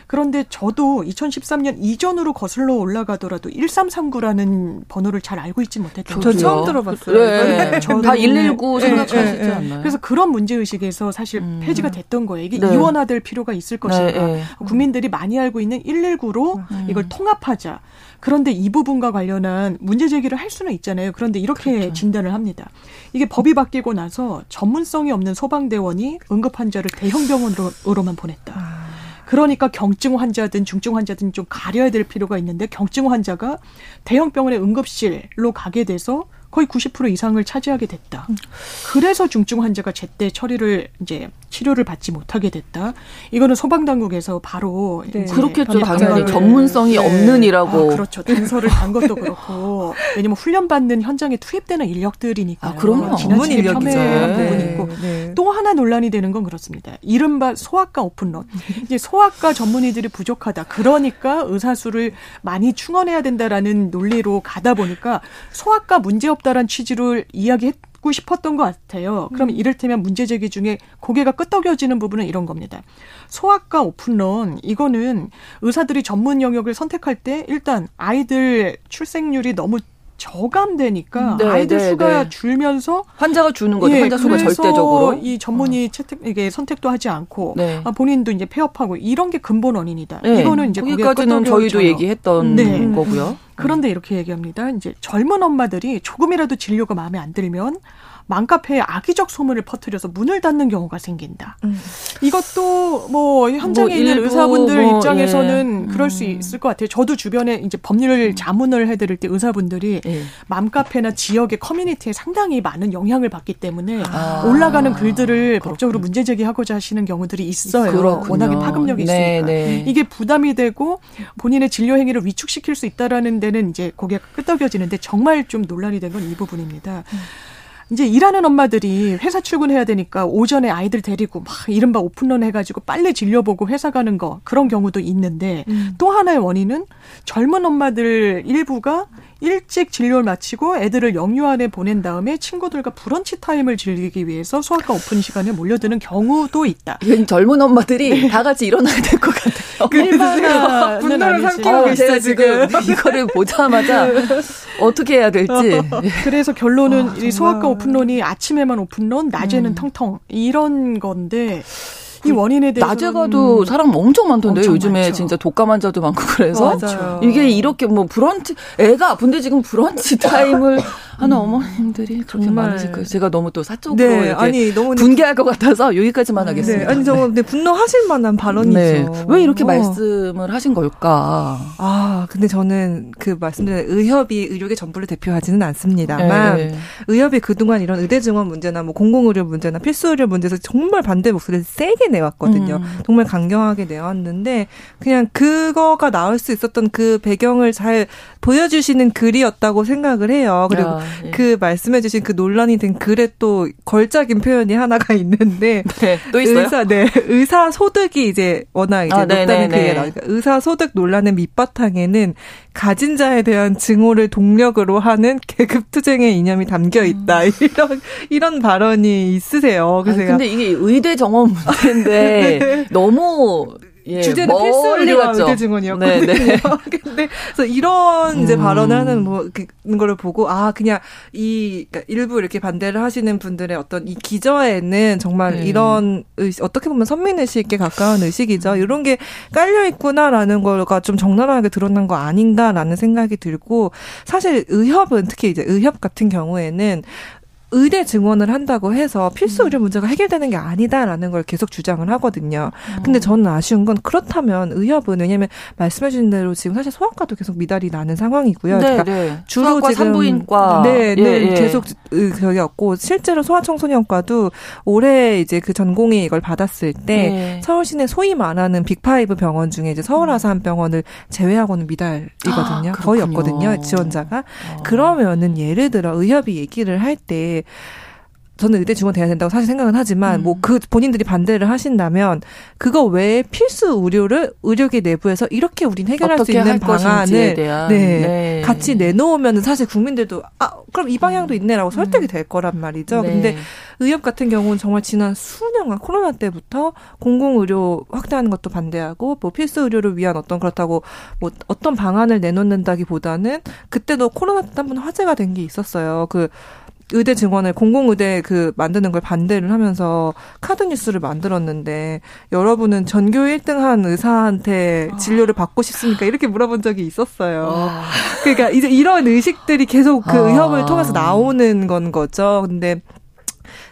그런데 저도 2013년 이전으로 거슬러 올라가더라도 1339라는 번호를 잘 알고 있지 못했던 저 처음 들어봤어요. 네. 네. 저다 119 생각하시지 네. 않나요? 그래서 그런 문제 의식에서 사실 음. 폐지가 됐던 거예요. 이게 네. 이원화될 필요가 있을 것인가. 네. 국민들이 많이 알고 있는 119로 음. 이걸 통합하자. 그런데 이 부분과 관련한 문제 제기를 할 수는 있잖아요. 그런데 이렇게 그렇죠. 진단을 합니다. 이게 법이 바뀌고 나서 전문성이 없는 소방대원이 응급 환자를 대형 병원으로만 보냈다. 아. 그러니까 경증 환자든 중증 환자든 좀 가려야 될 필요가 있는데 경증 환자가 대형 병원의 응급실로 가게 돼서 거의 90% 이상을 차지하게 됐다. 그래서 중증 환자가 제때 처리를 이제 치료를 받지 못하게 됐다. 이거는 소방 당국에서 바로 네. 그렇겠죠. 당연히 전문성이 네. 없는 이라고. 아, 그렇죠. 단서를 단 것도 그렇고 왜냐면 훈련 받는 현장에 투입되는 인력들이니까. 아, 그럼요. 전문 인력이죠. 부분이 네. 있고 네. 또 하나 논란이 되는 건 그렇습니다. 이른바 소아과 오픈런. 이제 소아과 전문의들이 부족하다. 그러니까 의사 수를 많이 충원해야 된다라는 논리로 가다 보니까 소아과 문제 없다. 없다란 취지로 이야기했 고 싶었던 것 같아요. 그럼 음. 이를테면 문제 제기 중에 고개가 끄덕여지는 부분은 이런 겁니다. 소아과 오픈런 이거는 의사들이 전문 영역을 선택할 때 일단 아이들 출생률이 너무 저감되니까 네, 아이들 네, 수가 네. 줄면서 환자가 주는 거죠. 예, 환자 수가 절대적으로 이 전문의 어. 채택 이게 선택도 하지 않고 네. 아, 본인도 이제 폐업하고 이런 게 근본 원인이다. 네. 이거는 이제 거기까지는 저희도 얘기했던 네. 거고요. 그런데 이렇게 얘기합니다. 이제 젊은 엄마들이 조금이라도 진료가 마음에 안 들면 맘카페에 악의적 소문을 퍼뜨려서 문을 닫는 경우가 생긴다. 음. 이것도 뭐 현장에 뭐 있는 의사분들 뭐, 입장에서는 예. 그럴 수 음. 있을 것 같아요. 저도 주변에 이제 법률 음. 자문을 해드릴 때 의사분들이 예. 맘카페나 지역의 커뮤니티에 상당히 많은 영향을 받기 때문에 아. 올라가는 글들을 그렇군요. 법적으로 문제 제기하고자 하시는 경우들이 있어요. 그렇군요. 워낙에 파급력이 네, 있으니까 네. 이게 부담이 되고 본인의 진료 행위를 위축시킬 수 있다라는 데는 이제 고개가 끄덕여지는데 정말 좀 논란이 된 건 이 부분입니다. 음. 이제 일하는 엄마들이 회사 출근해야 되니까 오전에 아이들 데리고 막 이른바 오픈런 해가지고 빨리 진료 보고 회사 가는 거 그런 경우도 있는데 음. 또 하나의 원인은 젊은 엄마들 일부가 일찍 진료를 마치고 애들을 영유아원에 보낸 다음에 친구들과 브런치 타임을 즐기기 위해서 소아과 오픈 시간에 몰려드는 경우도 있다. 젊은 엄마들이 네. 다 같이 일어나야 될 것 같아요. 얼마나 분노를 삼키고 계시죠 지금 이거를 보자마자 어떻게 해야 될지. 어. 그래서 결론은 아, 이 소아과 오픈런이 아침에만 오픈런, 낮에는 음. 텅텅 이런 건데 이 원인에 대해서 낮에 가도 사람 엄청 많던데 엄청 요즘에 많죠. 진짜 독감 환자도 많고 그래서 맞아요. 이게 이렇게 뭐 브런치 애가 아픈데 지금 브런치 타임을 하는 어머님들이 그렇게 많으실 거예요. 제가 너무 또 사적으로 네, 아니 너무 분개할 것 같아서 여기까지만 네. 하겠습니다. 아니 저 근데 분노하실 만한 발언이죠. 네. 왜 이렇게 어. 말씀을 하신 걸까? 아 근데 저는 그 말씀드린 의협이 의료계 전부를 대표하지는 않습니다만 네. 의협이 그동안 이런 의대 증원 문제나 뭐 공공의료 문제나 필수 의료 문제에서 정말 반대 목소리를 세게 내왔거든요. 음. 정말 강경하게 내왔는데 그냥 그거가 나올 수 있었던 그 배경을 잘 보여주시는 글이었다고 생각을 해요. 그리고 야, 예. 그 말씀해주신 그 논란이 된 글에 또 걸작인 표현이 하나가 있는데 네, 또 있어요. 의사 네 의사 소득이 이제 워낙 이제 아, 높다는 그게 나오니까 의사 소득 논란의 밑바탕에는 가진 자에 대한 증오를 동력으로 하는 계급 투쟁의 이념이 담겨 있다 음. 이런 이런 발언이 있으세요. 그래서 아, 근데 이게 의대 정원 문제인 데 네. 너무 예, 주제는 필수 의료와 의대 증언이었거든요. 네, 네. 근데 그래서 이런 이제 음. 발언을 하는 뭐 그런 거를 보고 아 그냥 이 그러니까 일부 이렇게 반대를 하시는 분들의 어떤 이 기저에는 정말 네. 이런 의식, 어떻게 보면 선민 의식에 가까운 의식이죠. 음. 이런 게 깔려 있구나라는 거가 좀 적나라하게 드러난 거 아닌가라는 생각이 들고 사실 의협은 특히 이제 의협 같은 경우에는 의대 증원을 한다고 해서 필수 의료 음. 문제가 해결되는 게 아니다라는 걸 계속 주장을 하거든요. 근데 어. 저는 아쉬운 건 그렇다면 의협은 왜냐면 말씀해 주신 대로 지금 사실 소아과도 계속 미달이 나는 상황이고요. 네, 그러니까 네. 주로 지금 산부인과 네, 네, 예, 예. 계속 저기였고 실제로 소아청소년과도 올해 이제 그 전공의 이걸 받았을 때 네. 서울 시내 소위 말하는 빅파이브 병원 중에 이제 서울아산병원을 제외하고는 미달이거든요. 아, 거의 없거든요. 지원자가. 어. 그러면은 예를 들어 의협이 얘기를 할때 저는 의대 증원 돼야 된다고 사실 생각은 하지만 뭐 음. 뭐그 본인들이 반대를 하신다면 그거 외에 필수 의료를 의료계 내부에서 이렇게 우린 해결할 수 있는 방안을 네, 네. 같이 내놓으면 사실 국민들도 아 그럼 이 방향도 음. 있네라고 설득이 될 거란 말이죠. 네. 근데 의협 같은 경우는 정말 지난 수년간 코로나 때부터 공공 의료 확대하는 것도 반대하고 뭐 필수 의료를 위한 어떤 그렇다고 뭐 어떤 방안을 내놓는다기보다는 그때도 코로나 때 한 번 화제가 된 게 있었어요. 그 의대 증원을 공공의대 그 만드는 걸 반대를 하면서 카드 뉴스를 만들었는데 여러분은 전교 1등한 의사한테 진료를 받고 싶습니까? 이렇게 물어본 적이 있었어요. 아. 그러니까 이제 이런 의식들이 계속 그 아. 의협을 통해서 나오는 건 거죠. 근데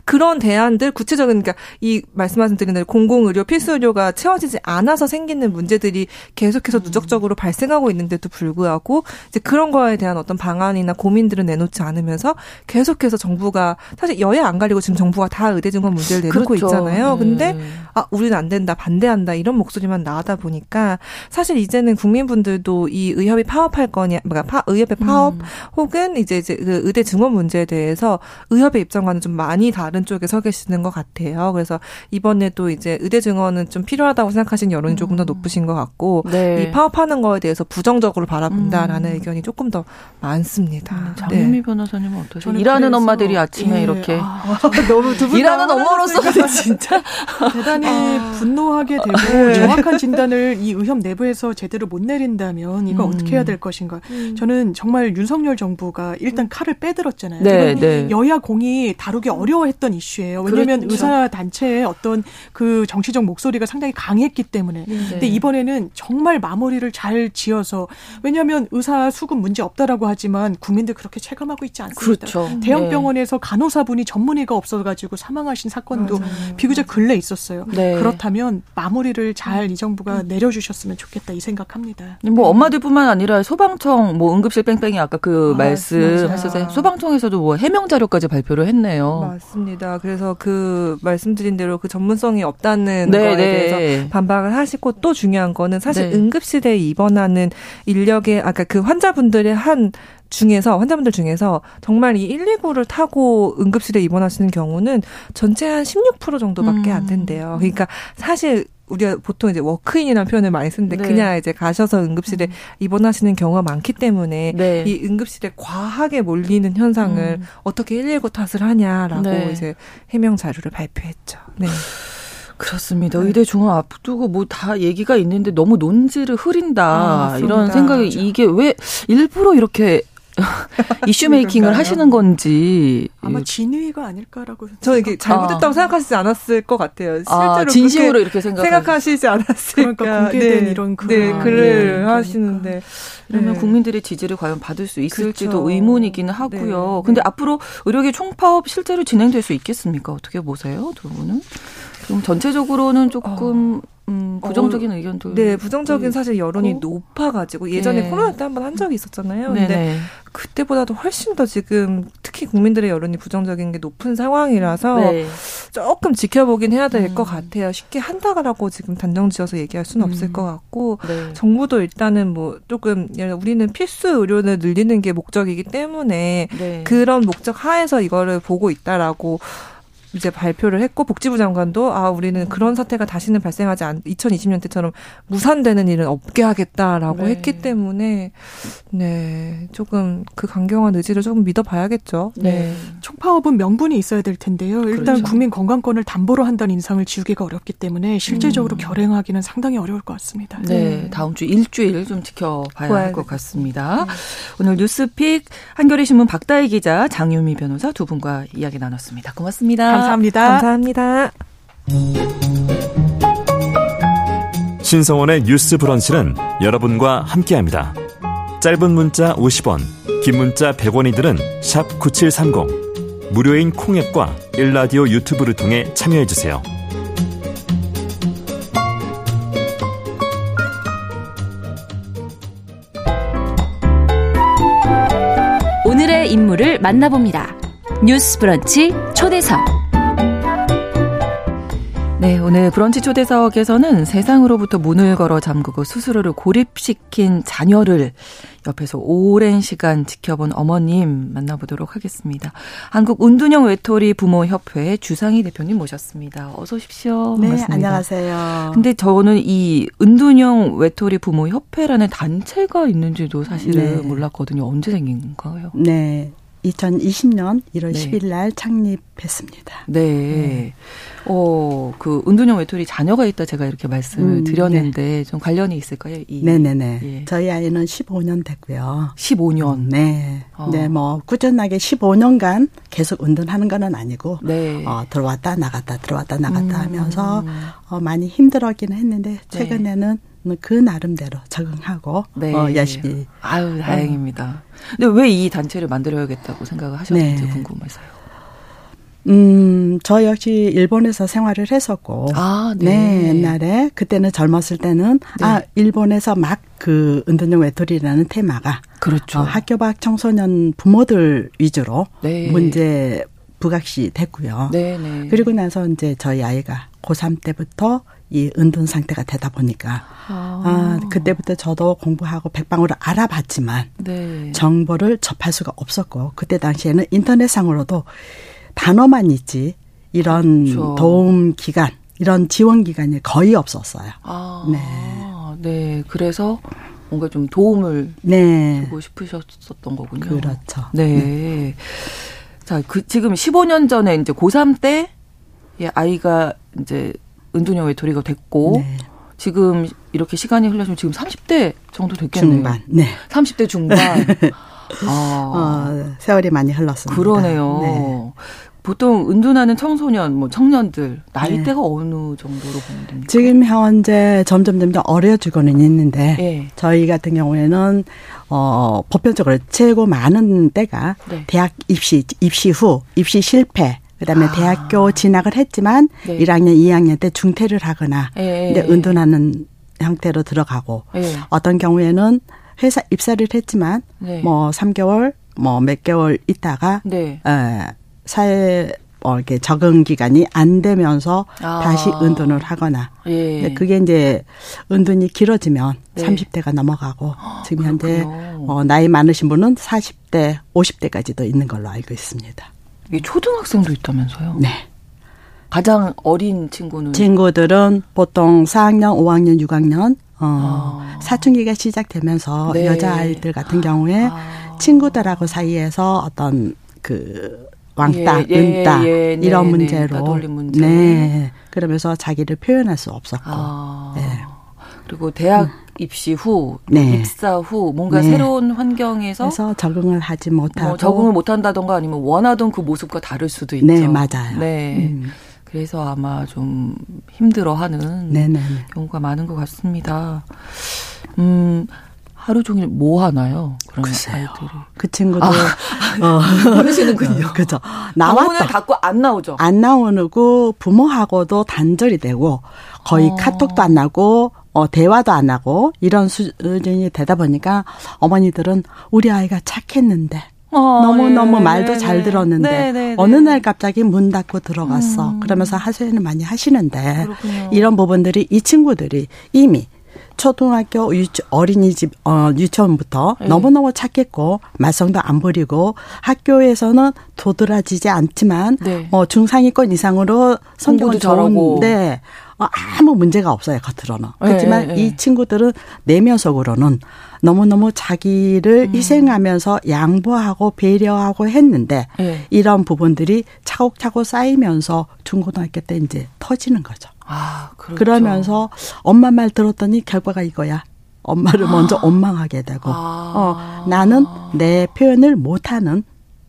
그런 대안들 구체적인 그러니까 이 말씀하신 드린 대로 공공 의료 필수 의료가 채워지지 않아서 생기는 문제들이 계속해서 음. 누적적으로 발생하고 있는데도 불구하고 이제 그런 거에 대한 어떤 방안이나 고민들을 내놓지 않으면서 계속해서 정부가 사실 여야 안 가리고 지금 정부가 다 의대 증원 문제를 내놓고 그렇죠. 있잖아요. 근데 네. 아 우리는 안 된다 반대한다 이런 목소리만 나오다 보니까 사실 이제는 국민분들도 이 의협이 파업할 거냐 그러니까 파, 의협의 파업 음. 혹은 이제 이제 그 의대 증원 문제에 대해서 의협의 입장과는 좀 많이 다른 다른 쪽에 서 계시는 것 같아요. 그래서 이번에도 이제 의대 증원은 좀 필요하다고 생각하시는 여론이 조금 더 음. 높으신 것 같고 네. 이 파업하는 거에 대해서 부정적으로 바라본다라는 음. 의견이 조금 더 많습니다. 음, 장윤미 네. 변호사님은 어떠세요? 일하는 엄마들이 아침에 예. 이렇게 아, 너무 일하는 엄마로서 진짜 대단히 아. 분노하게 되고 네. 정확한 진단을 이 의협 내부에서 제대로 못 내린다면 이거 음. 어떻게 해야 될 것인가? 음. 저는 정말 윤석열 정부가 일단 칼을 빼들었잖아요. 네, 네. 여야 공이 다루기 어려워했던 했던 이슈예요. 왜냐하면 그렇죠. 의사 단체의 어떤 그 정치적 목소리가 상당히 강했기 때문에. 네. 근데 이번에는 정말 마무리를 잘 지어서 왜냐하면 의사 수급 문제 없다라고 하지만 국민들 그렇게 체감하고 있지 않습니다. 그렇죠. 대형 네. 병원에서 간호사분이 전문의가 없어가지고 사망하신 사건도 맞아요. 비교적 근래 있었어요. 네. 그렇다면 마무리를 잘 이 정부가 음. 내려주셨으면 좋겠다 이 생각합니다. 뭐 엄마들뿐만 아니라 소방청 뭐 응급실 뺑뺑이 아까 그 아, 말씀하셨어요. 소방청에서도 뭐 해명 자료까지 발표를 했네요. 맞습니다. 맞습니다. 그래서 그 말씀드린 대로 그 전문성이 없다는 네, 거에 네. 대해서 반박을 하시고 또 중요한 거는 사실 네. 응급실에 입원하는 인력의 아까 그 환자분들의 한 중에서 환자분들 중에서 정말 이 119를 타고 응급실에 입원하시는 경우는 전체 한 16% 정도밖에 안 음. 된대요. 그러니까 사실 우리가 보통 이제 워크인이라는 표현을 많이 쓰는데 네. 그냥 이제 가셔서 응급실에 음. 입원하시는 경우가 많기 때문에 네. 이 응급실에 과하게 몰리는 현상을 음. 어떻게 119 탓을 하냐라고 네. 이제 해명 자료를 발표했죠. 네. 그렇습니다. 네. 의대 중앙 앞두고 뭐 다 얘기가 있는데 너무 논지를 흐린다 아, 이런 생각이 이게 왜 일부러 이렇게 이슈 메이킹을 하시는 건지 아마 진위가 아닐까라고 저는 이게 잘못했다고 아. 생각하시지 않았을 것 같아요. 아, 실제로 아, 진심으로 이렇게 생각하시지 않았을까. 그러니까 공개된 네. 이런 글, 네, 글을 네, 그러니까. 하시는데 그러면 네. 국민들의 지지를 과연 받을 수 있을지도 그렇죠. 의문이기는 하고요. 네. 근데 앞으로 의료계 총파업 실제로 진행될 수 있겠습니까? 어떻게 보세요, 두 분은? 좀 전체적으로는 조금 어. 음, 부정적인 어, 의견도 네 부정적인 사실 여론이 어? 높아가지고 예전에 네. 코로나 때 한 번 한 적이 있었잖아요. 네네. 근데 그때보다도 훨씬 더 지금 특히 국민들의 여론이 부정적인 게 높은 상황이라서 네. 조금 지켜보긴 해야 될것 음. 같아요. 쉽게 한다라고 지금 단정지어서 얘기할 수는 음. 없을 것 같고 네. 정부도 일단은 뭐 조금 우리는 필수 의료를 늘리는 게 목적이기 때문에 네. 그런 목적 하에서 이거를 보고 있다라고 이제 발표를 했고 복지부 장관도 아 우리는 그런 사태가 다시는 발생하지 않 2020년 때처럼 무산되는 일은 없게 하겠다라고 네. 했기 때문에 네 조금 그 강경한 의지를 조금 믿어봐야겠죠. 네. 네. 총파업은 명분이 있어야 될 텐데요. 일단 그렇죠. 국민 건강권을 담보로 한다는 인상을 지우기가 어렵기 때문에 실제적으로 음. 결행하기는 상당히 어려울 것 같습니다. 네, 네. 다음 주 일주일 좀 지켜봐야 할 것 같습니다. 네. 오늘 뉴스픽 한겨레 신문 박다희 기자 장유미 변호사 두 분과 이야기 나눴습니다. 고맙습니다. 감사합니다. 감사합니다. 신성원의 뉴스 브런치는 여러분과 함께합니다. 짧은 문자 50원, 긴 문자 100원이들은 9730. 무료인 콩앱과 일라디오 유튜브를 통해 참여해주세요. 오늘의 인물을 만나봅니다. 뉴스 브런치 초대석. 네, 오늘 브런치 초대석에서는 세상으로부터 문을 걸어 잠그고 스스로를 고립시킨 자녀를 옆에서 오랜 시간 지켜본 어머님 만나보도록 하겠습니다. 한국 운둔형 외톨이 부모 협회 주상희 대표님 모셨습니다. 어서 오십시오. 네, 반갑습니다. 안녕하세요. 근데 저는 이 은둔형 외톨이 부모 협회라는 단체가 있는지도 사실은 네. 몰랐거든요. 언제 생긴 건가요? 네. 2020년 1월 네. 10일 날 창립했습니다. 네. 네. 어, 그 은둔형 외톨이 자녀가 있다 제가 이렇게 말씀을 음, 드렸는데 네. 좀 관련이 있을까요? 이, 네네네. 예. 저희 아이는 15년 됐고요. 15년. 네. 어. 네, 뭐 꾸준하게 15년간 계속 운동하는 거는 아니고 네. 어, 들어왔다 나갔다 들어왔다 나갔다 음. 하면서 어, 많이 힘들었기는 했는데 네. 최근에는 그 나름대로 적응하고 네. 어, 열심히. 아유 다행입니다. 근데 왜 이 단체를 만들어야겠다고 생각을 하셨는지 네. 궁금해서요. 음, 저 역시 일본에서 생활을 했었고. 아, 네. 네 옛날에. 그때는 젊었을 때는, 네. 아, 일본에서 막 그 은둔형 외톨이라는 테마가. 그렇죠. 어, 학교 밖 청소년 부모들 위주로 네. 문제 부각시 됐고요. 네, 네. 그리고 나서 이제 저희 아이가 고3 때부터 이 은둔 상태가 되다 보니까 아. 아 그때부터 저도 공부하고 백방으로 알아봤지만 네. 정보를 접할 수가 없었고 그때 당시에는 인터넷상으로도 단어만 있지 이런 그렇죠. 도움 기관 이런 지원 기관이 거의 없었어요. 아, 네. 네. 그래서 뭔가 좀 도움을 네. 주고 싶으셨었던 거군요. 그렇죠. 네. 네. 자, 그 지금 15년 전에 이제 고3 때 예, 아이가 이제 은둔형 외톨이가 됐고 네. 지금 이렇게 시간이 흘러서 지금 30대 정도 됐겠네요. 중반. 네. 30대 중반. 아. 어, 세월이 많이 흘렀습니다. 그러네요. 네. 보통 은둔하는 청소년, 뭐 청년들 나이대가 네. 어느 정도로 보면 됩니까? 지금 현재 점점 점점 어려지고는 있는데 네. 저희 같은 경우에는 어 보편적으로 최고 많은 때가 네. 대학 입시 입시 후 입시 실패 그다음에 아. 대학교 진학을 했지만 네. 1학년, 2학년 때 중퇴를 하거나 네. 근데 은둔하는 형태로 들어가고 네. 어떤 경우에는 회사 입사를 했지만 네. 뭐 3개월 뭐 몇 개월 있다가 네. 에, 사회 어, 이렇게 적응 기간이 안 되면서 아. 다시 은둔을 하거나. 예. 그게 이제 은둔이 길어지면 네. 30대가 넘어가고 지금 현재 어, 나이 많으신 분은 40대, 50대까지도 있는 걸로 알고 있습니다. 이 초등학생도 있다면서요? 네. 가장 어린 친구는 친구들은 보통 4학년, 5학년, 6학년 어, 아. 사춘기가 시작되면서 네. 여자 아이들 같은 경우에 아. 친구들하고 사이에서 어떤 그 왕따, 예, 예, 은따 예, 네, 이런 네, 문제로 네, 문제. 네 그러면서 자기를 표현할 수 없었고 아, 네. 그리고 대학 음. 입시 후 네. 입사 후 뭔가 네. 새로운 환경에서 그래서 적응을 하지 못하고 뭐 적응을 못한다던가 아니면 원하던 그 모습과 다를 수도 있죠. 네 맞아요. 네. 음. 그래서 아마 좀 힘들어하는 네네. 경우가 많은 것 같습니다. 음, 하루 종일 뭐 하나요? 그런 글쎄요. 아이들이. 그 친구도 아, 어. 모르시는군요. 그죠. 나왔다. 닫고 안 나오죠. 안 나오고 부모하고도 단절이 되고 거의 어. 카톡도 안 나고 어, 대화도 안 하고 이런 수준이 되다 보니까 어머니들은 우리 아이가 착했는데 어, 너무너무 예, 말도 네, 잘 들었는데 네, 네, 어느 날 갑자기 문 닫고 들어갔어. 음. 그러면서 하소연을 많이 하시는데 그렇군요. 이런 부분들이 이 친구들이 이미 초등학교 유치, 어린이집 어 유치원부터 네. 너무너무 착했고 말썽도 안 부리고 학교에서는 도드라지지 않지만 네. 어 중상위권 이상으로 성적은 좋은데 어, 아무 문제가 없어요 겉으로는 네, 그렇지만 네, 이 친구들은 내면 속으로는 너무너무 자기를 음. 희생하면서 양보하고 배려하고 했는데 네. 이런 부분들이 차곡차곡 쌓이면서 중고등학교 때 이제 터지는 거죠. 아, 그렇죠. 그러면서 엄마 말 들었더니 결과가 이거야. 엄마를 아. 먼저 원망하게 되고, 아. 어, 나는 내 표현을 못하는,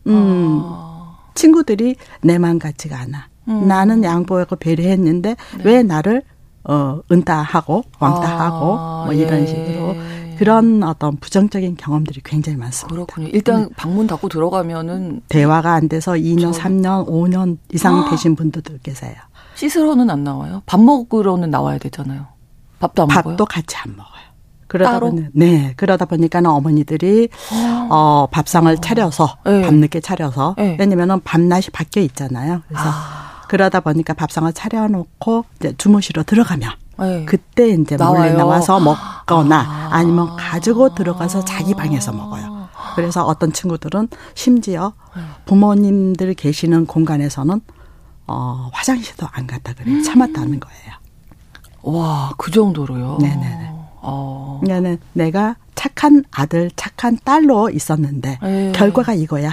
음, 아. 친구들이 내 맘 같지가 않아. 음. 나는 양보하고 배려했는데, 네. 왜 나를, 어, 은따하고, 왕따하고, 아, 뭐 이런 예. 식으로. 그런 어떤 부정적인 경험들이 굉장히 많습니다. 그렇군요. 일단 음. 방문 닫고 들어가면은 대화가 안 돼서 2년, 저... 3년, 5년 이상 되신 분들도 계세요. 씻으러는 안 나와요? 밥 먹으러는 나와야 되잖아요. 밥도 안 밥도 먹어요? 같이 안 먹어요. 그러다 보니 네 그러다 보니까는 어머니들이 아. 어 밥상을 차려서 네. 밤늦게 차려서 네. 왜냐면은 밤낮이 바뀌어 있잖아요. 그래서 아. 그러다 보니까 밥상을 차려놓고 이제 주무시러 들어가면 네. 그때 이제 나와요? 몰래 나와서 먹거나 아. 니면 가지고 들어가서 자기 방에서 먹어요. 그래서 어떤 친구들은 심지어 네. 부모님들 계시는 공간에서는 어, 화장실도 안 갔다 그래요. 참았다는 거예요. 와, 그 정도로요? 네네네. 어. 그러니까 내가 착한 아들, 착한 딸로 있었는데 에이. 예. 결과가 이거야.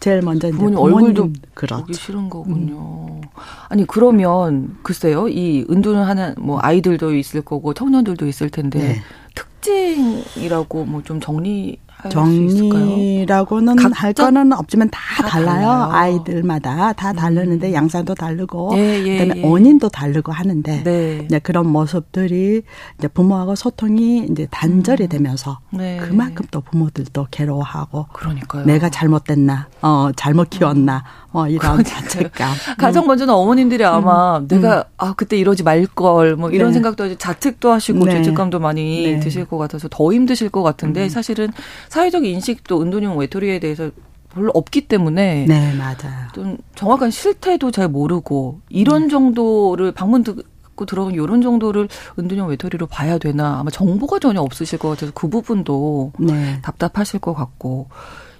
제일 먼저 이제 부모님, 얼굴도 그렇죠. 보기 싫은 거군요. 음. 아니 그러면 글쎄요, 이 은둔을 하는 뭐 아이들도 있을 거고 청년들도 있을 텐데 네. 특징이라고 뭐 좀 정리 정리라고는 할 거는 없지만 다, 다 달라요. 달라요. 아이들마다 다 음. 다르는데 음. 양상도 다르고 예, 예, 그다음에 예. 원인도 다르고 하는데 네. 이제 그런 모습들이 이제 부모하고 소통이 이제 단절이 음. 되면서 네. 그만큼 또 부모들도 괴로워하고 그러니까요. 내가 잘못됐나, 어 잘못 키웠나, 어 이런 자책감. 가장 먼저는 어머님들이 아마 음. 내가 음. 아 그때 이러지 말 걸 뭐 이런 네. 생각도 자책도 하시고 네. 죄책감도 많이 네. 드실 것 같아서 더 힘드실 것 같은데 음. 사실은 사회적 인식도 은둔형 외톨이에 대해서 별로 없기 때문에 네 맞아요. 좀 정확한 실태도 잘 모르고 이런 네. 정도를 방문 듣고 들어간 이런 정도를 은둔형 외톨이로 봐야 되나 아마 정보가 전혀 없으실 것 같아서 그 부분도 네. 답답하실 것 같고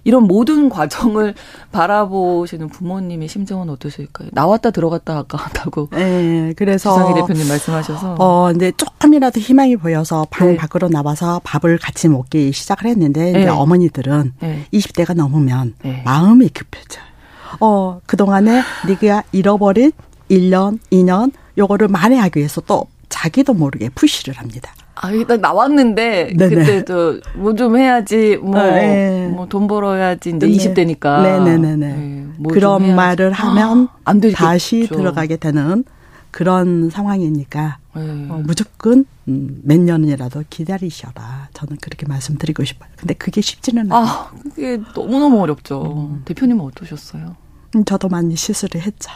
이런 모든 과정을 바라보시는 부모님의 심정은 어떠실까요? 나왔다 들어갔다 아까 한다고. 네, 그래서 주상희 대표님 말씀하셔서. 어, 근데 조금이라도 희망이 보여서 방 네. 밖으로 나와서 밥을 같이 먹기 시작을 했는데 네. 이제 어머니들은 네. 20대가 넘으면 네. 마음이 급해져요. 어, 그동안에 네가 잃어버린 1년, 2년 요거를 만회하기 위해서 또 자기도 모르게 푸시를 합니다. 아, 일단 나왔는데 네네. 그때도 뭐 좀 해야지 뭐돈 아, 네. 뭐 벌어야지 이제 네. 20대니까. 네네네네. 네, 뭐 그런 말을 하면 아, 안 되겠죠. 다시 들어가게 되는 그런 상황이니까 네. 어, 무조건 음, 몇 년이라도 기다리셔라. 저는 그렇게 말씀드리고 싶어요. 근데 그게 쉽지는 않아요. 아, 그게 너무너무 어렵죠. 음. 대표님은 어떠셨어요? 음, 저도 많이 실수를 했죠.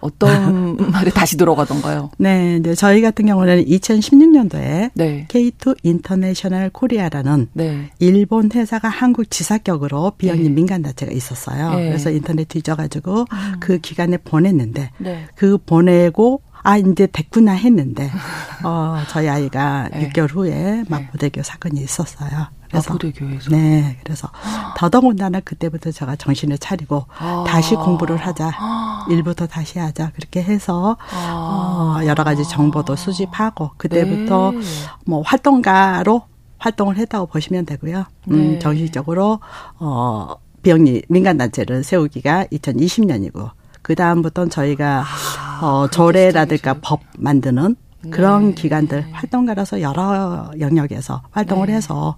어떤 방에 다시 들어가던가요? 네, 이제 저희 같은 경우는 2016년도에 네. K2 인터내셔널 코리아라는 네. 일본 회사가 한국 지사격으로 비영리 네. 민간 단체가 있었어요. 네. 그래서 인터넷 뒤져가지고 음. 그 기관에 보냈는데 네. 그 보내고 아 이제 됐구나 했는데 어 저희 아이가 네. 6개월 후에 마포대교 사건이 있었어요. 그래서 마포대교에서 네 그래서 더더군다나 그때부터 제가 정신을 차리고 아. 다시 공부를 하자 아. 일부터 다시 하자 그렇게 해서 아. 어, 여러 가지 정보도 수집하고 그때부터 네. 뭐 활동가로 활동을 했다고 보시면 되고요. 음, 네. 정식적으로 어 비영리 민간 단체를 세우기가 2020년이고 그 다음부터는 저희가 아, 어 조례라든가 법 만드는 그런 네. 기관들 활동가라서 여러 영역에서 활동을 네. 해서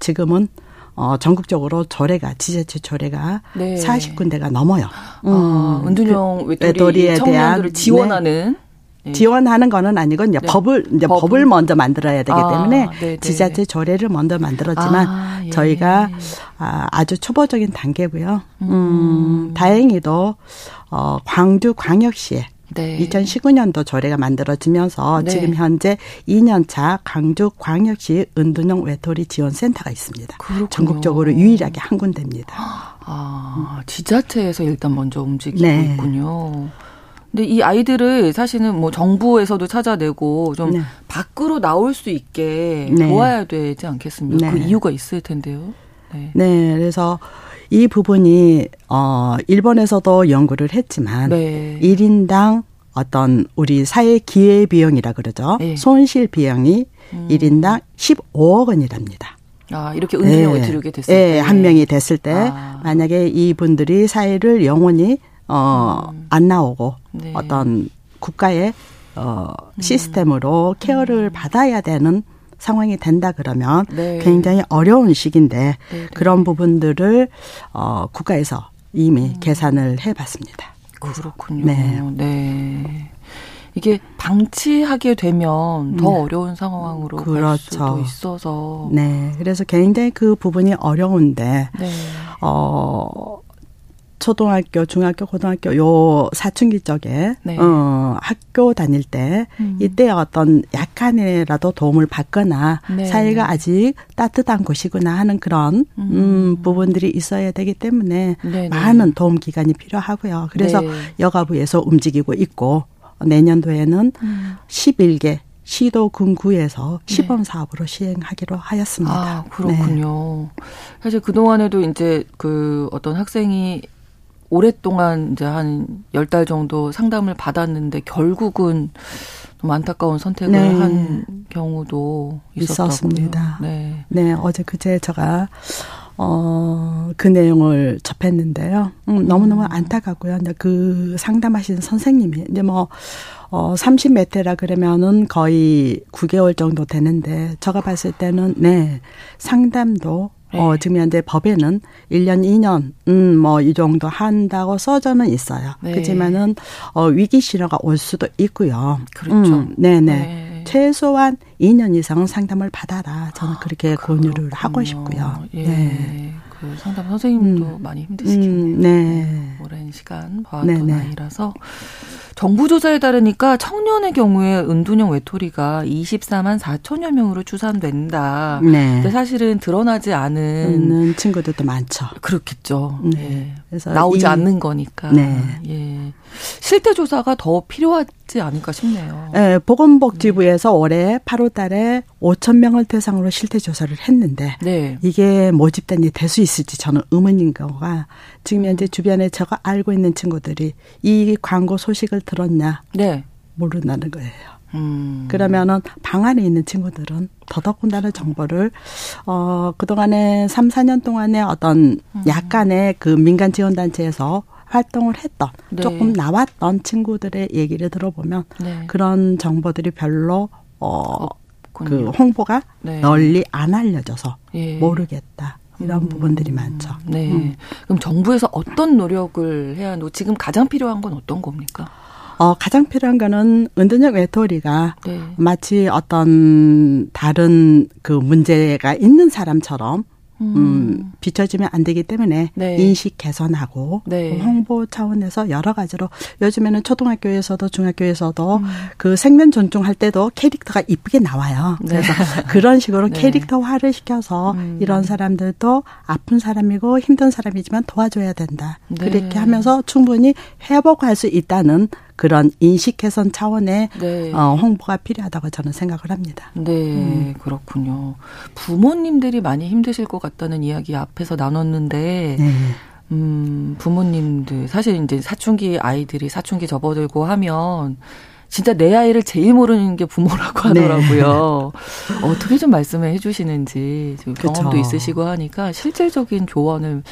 지금은 어, 전국적으로 조례가 지자체 조례가 네. 40군데가 넘어요. 음, 아, 은둔형 그 외톨이 청년들을 지원하는 네. 지원하는 거는 아니고 이제 네. 법을 이제 법 법을 먼저 만들어야 되기 아, 때문에 네, 지자체 조례를 먼저 만들었지만 아, 예. 저희가 아, 아주 초보적인 단계고요. 음, 음 다행히도 어 광주 광역시에 네. 2019년도 조례가 만들어지면서 네. 지금 현재 2년차 강주 광역시 은둔형 외톨이 지원센터가 있습니다. 그렇군요. 전국적으로 유일하게 한 군데입니다. 아, 지자체에서 일단 먼저 움직이고 네. 있군요. 근데 이 아이들을 사실은 뭐 정부에서도 찾아내고 좀 네. 밖으로 나올 수 있게 네. 도와야 되지 않겠습니까? 그 네. 이유가 있을 텐데요. 네. 네, 그래서 이 부분이 어 일본에서도 연구를 했지만 네. 1인당 어떤 우리 사회 기회 비용이라 그러죠. 네. 손실 비용이 음. 1인당 15억 원이랍니다. 아, 이렇게 은둔형을 네. 들게 됐을 네, 때. 한 명이 됐을 때 아. 만약에 이분들이 사회를 영원히 어, 음. 안 나오고 네. 어떤 국가의 어, 음. 시스템으로 케어를 음. 받아야 되는 상황이 된다 그러면 네. 굉장히 어려운 시기인데 네, 네. 그런 부분들을 어 국가에서 이미 음. 계산을 해 봤습니다. 그렇군요. 네. 네. 이게 방치하게 되면 더 네. 어려운 상황으로 그렇죠. 갈 수도 있어서. 네. 그래서 굉장히 그 부분이 어려운데, 네. 어, 초등학교, 중학교, 고등학교 요 사춘기 쪽에 네. 어 학교 다닐 때 음. 이때 어떤 약간이라도 도움을 받거나 네. 사회가 아직 따뜻한 곳이구나 하는 그런 음, 음 부분들이 있어야 되기 때문에 네, 네. 많은 도움 기간이 필요하고요. 그래서 네. 여가부에서 움직이고 있고 내년도에는 음. 11개 시도 군구에서 시범 네. 사업으로 시행하기로 하였습니다. 아, 그렇군요. 네. 사실 그동안에도 이제 그 어떤 학생이 오랫동안 이제 한 열 달 정도 상담을 받았는데 결국은 좀 안타까운 선택을 네. 한 경우도 있었습니다. 네. 네, 어제 그제 제가 어, 그 내용을 접했는데요. 음, 너무너무 음. 안타깝고요. 근데 그 상담하시는 선생님이 이제 뭐, 어, 30몇 대라 그러면은 거의 9개월 정도 되는데, 제가 봤을 때는, 네, 상담도 네. 어, 지금 현재 법에는 1년, 2년, 음, 뭐, 이 정도 한다고 써져는 있어요. 네. 그렇지만은, 어, 위기 신호가 올 수도 있고요. 그렇죠. 음, 네네. 네. 최소한 2년 이상은 상담을 받아라. 저는 그렇게 아, 권유를 하고 싶고요. 예. 네. 그 상담 선생님도 음, 많이 힘드시겠네요. 음, 네. 오랜 시간 봐왔던 네네. 아이라서. 정부 조사에 따르니까 청년의 경우에 은둔형 외톨이가 24만 4천여 명으로 추산된다. 네. 근데 사실은 드러나지 않은 친구들도 많죠. 그렇겠죠. 네. 네. 그래서 나오지 이, 않는 거니까. 네. 예. 실태 조사가 더 필요하지 않을까 싶네요. 네, 보건복지부에서 네. 올해 8월 달에 5천 명을 대상으로 실태 조사를 했는데 네. 이게 모집단이 될 수 있을지 저는 의문인 거가 지금 현재 주변에 제가 알고 있는 친구들이 이 광고 소식을 들었냐 네. 모른다는 거예요. 음. 그러면은 방 안에 있는 친구들은 더더군다나 정보를 어 그동안에 3, 4년 동안에 어떤 음. 약간의 그 민간 지원 단체에서 활동을 했던 네. 조금 나왔던 친구들의 얘기를 들어보면 네. 그런 정보들이 별로 어 그 홍보가 네. 널리 안 알려져서 예. 모르겠다. 이런 음. 부분들이 많죠. 네. 음. 그럼 정부에서 어떤 노력을 해야 하고 지금 가장 필요한 건 어떤 겁니까? 어, 가장 필요한 거는 은둔형 외톨이가 네. 마치 어떤 다른 그 문제가 있는 사람처럼 음. 음, 비춰지면 안 되기 때문에 네. 인식 개선하고 네. 홍보 차원에서 여러 가지로 요즘에는 초등학교에서도 중학교에서도 음. 그 생명 존중할 때도 캐릭터가 이쁘게 나와요. 네. 그래서 그런 식으로 네. 캐릭터화를 시켜서 음. 이런 사람들도 아픈 사람이고 힘든 사람이지만 도와줘야 된다. 네. 그렇게 하면서 충분히 회복할 수 있다는 그런 인식 개선 차원의 네. 어, 홍보가 필요하다고 저는 생각을 합니다. 네, 음. 그렇군요. 부모님들이 많이 힘드실 것 같다는 이야기 앞에서 나눴는데 네. 음, 부모님들 사실 이제 사춘기 아이들이 사춘기 접어들고 하면 진짜 내 아이를 제일 모르는 게 부모라고 네. 하더라고요. 네. 어떻게 좀 말씀을 해주시는지 경험도 그쵸. 있으시고 하니까 실질적인 조언을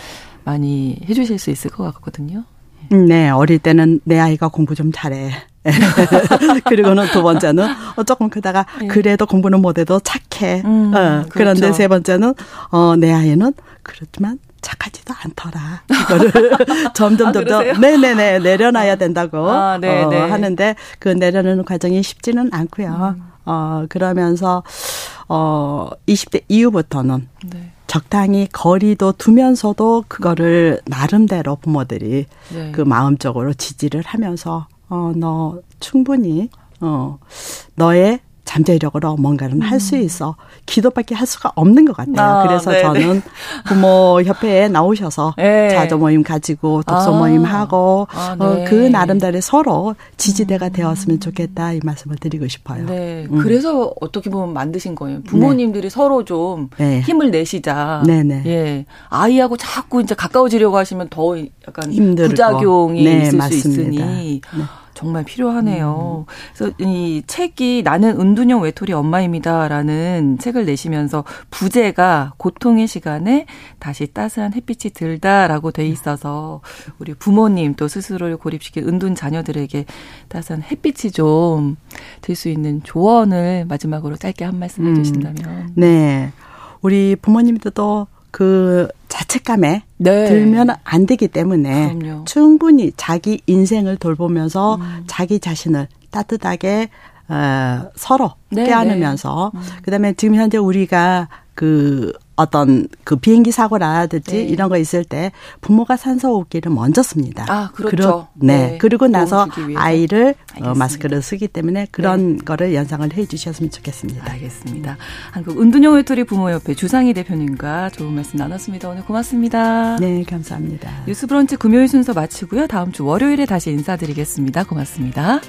많이 해주실 수 있을 것 같거든요. 음, 네, 어릴 때는 내 아이가 공부 좀 잘해. 그리고는 두 번째는 어, 조금 크다가 예. 그래도 공부는 못해도 착해. 음, 어, 그렇죠. 그런데 세 번째는 어, 내 아이는 그렇지만 착하지도 않더라. 이거를 점점 아, 점점 네네네 내려놔야 된다고 아, 네, 어, 네. 하는데 그 내려놓는 과정이 쉽지는 않고요. 음. 어 그러면서 어 20대 이후부터는 네. 적당히 거리도 두면서도 그거를 나름대로 부모들이 네. 그 마음적으로 지지를 하면서 어 너 충분히 어 너의 잠재력으로 뭔가를 음. 할수 있어. 기도밖에 할 수가 없는 것 같아요. 아, 그래서 네네. 저는 부모 협회에 나오셔서 네. 자조 모임 가지고 독서 아. 모임 하고 아, 어, 네. 어, 그 나름대로 서로 지지대가 음. 되었으면 좋겠다 이 말씀을 드리고 싶어요. 네. 음. 그래서 어떻게 보면 만드신 거예요. 부모님들이 네. 서로 좀 네. 힘을 내시자. 네네. 예. 아이하고 자꾸 이제 가까워지려고 하시면 더 약간 힘들고. 부작용이 네, 있을 맞습니다. 수 있으니. 네. 정말 필요하네요. 음. 그래서 이 책이 나는 은둔형 외톨이 엄마입니다라는 책을 내시면서 부제가 고통의 시간에 다시 따스한 햇빛이 들다라고 돼 있어서 우리 부모님 또 스스로를 고립시킨 은둔 자녀들에게 따스한 햇빛이 좀 들 수 있는 조언을 마지막으로 짧게 한 말씀 해주신다면. 음. 네. 우리 부모님들도 그 자책감에 네. 들면 안 되기 때문에 그럼요. 충분히 자기 인생을 돌보면서 음. 자기 자신을 따뜻하게 어, 서로 네, 껴안으면서 네. 음. 그다음에 지금 현재 우리가 그 어떤 그 비행기 사고라든지 네. 이런 거 있을 때 부모가 산소 호흡기를 먼저 씁니다. 아, 그렇죠. 그러, 네. 네. 그리고 나서 아이를 어, 마스크를 쓰기 때문에 그런 네. 거를 연상을 해 주셨으면 좋겠습니다. 알겠습니다. 한국 은둔형 외톨이 부모협회 주상희 대표님과 좋은 말씀 나눴습니다. 오늘 고맙습니다. 네, 감사합니다. 뉴스 브런치 금요일 순서 마치고요. 다음 주 월요일에 다시 인사드리겠습니다. 고맙습니다.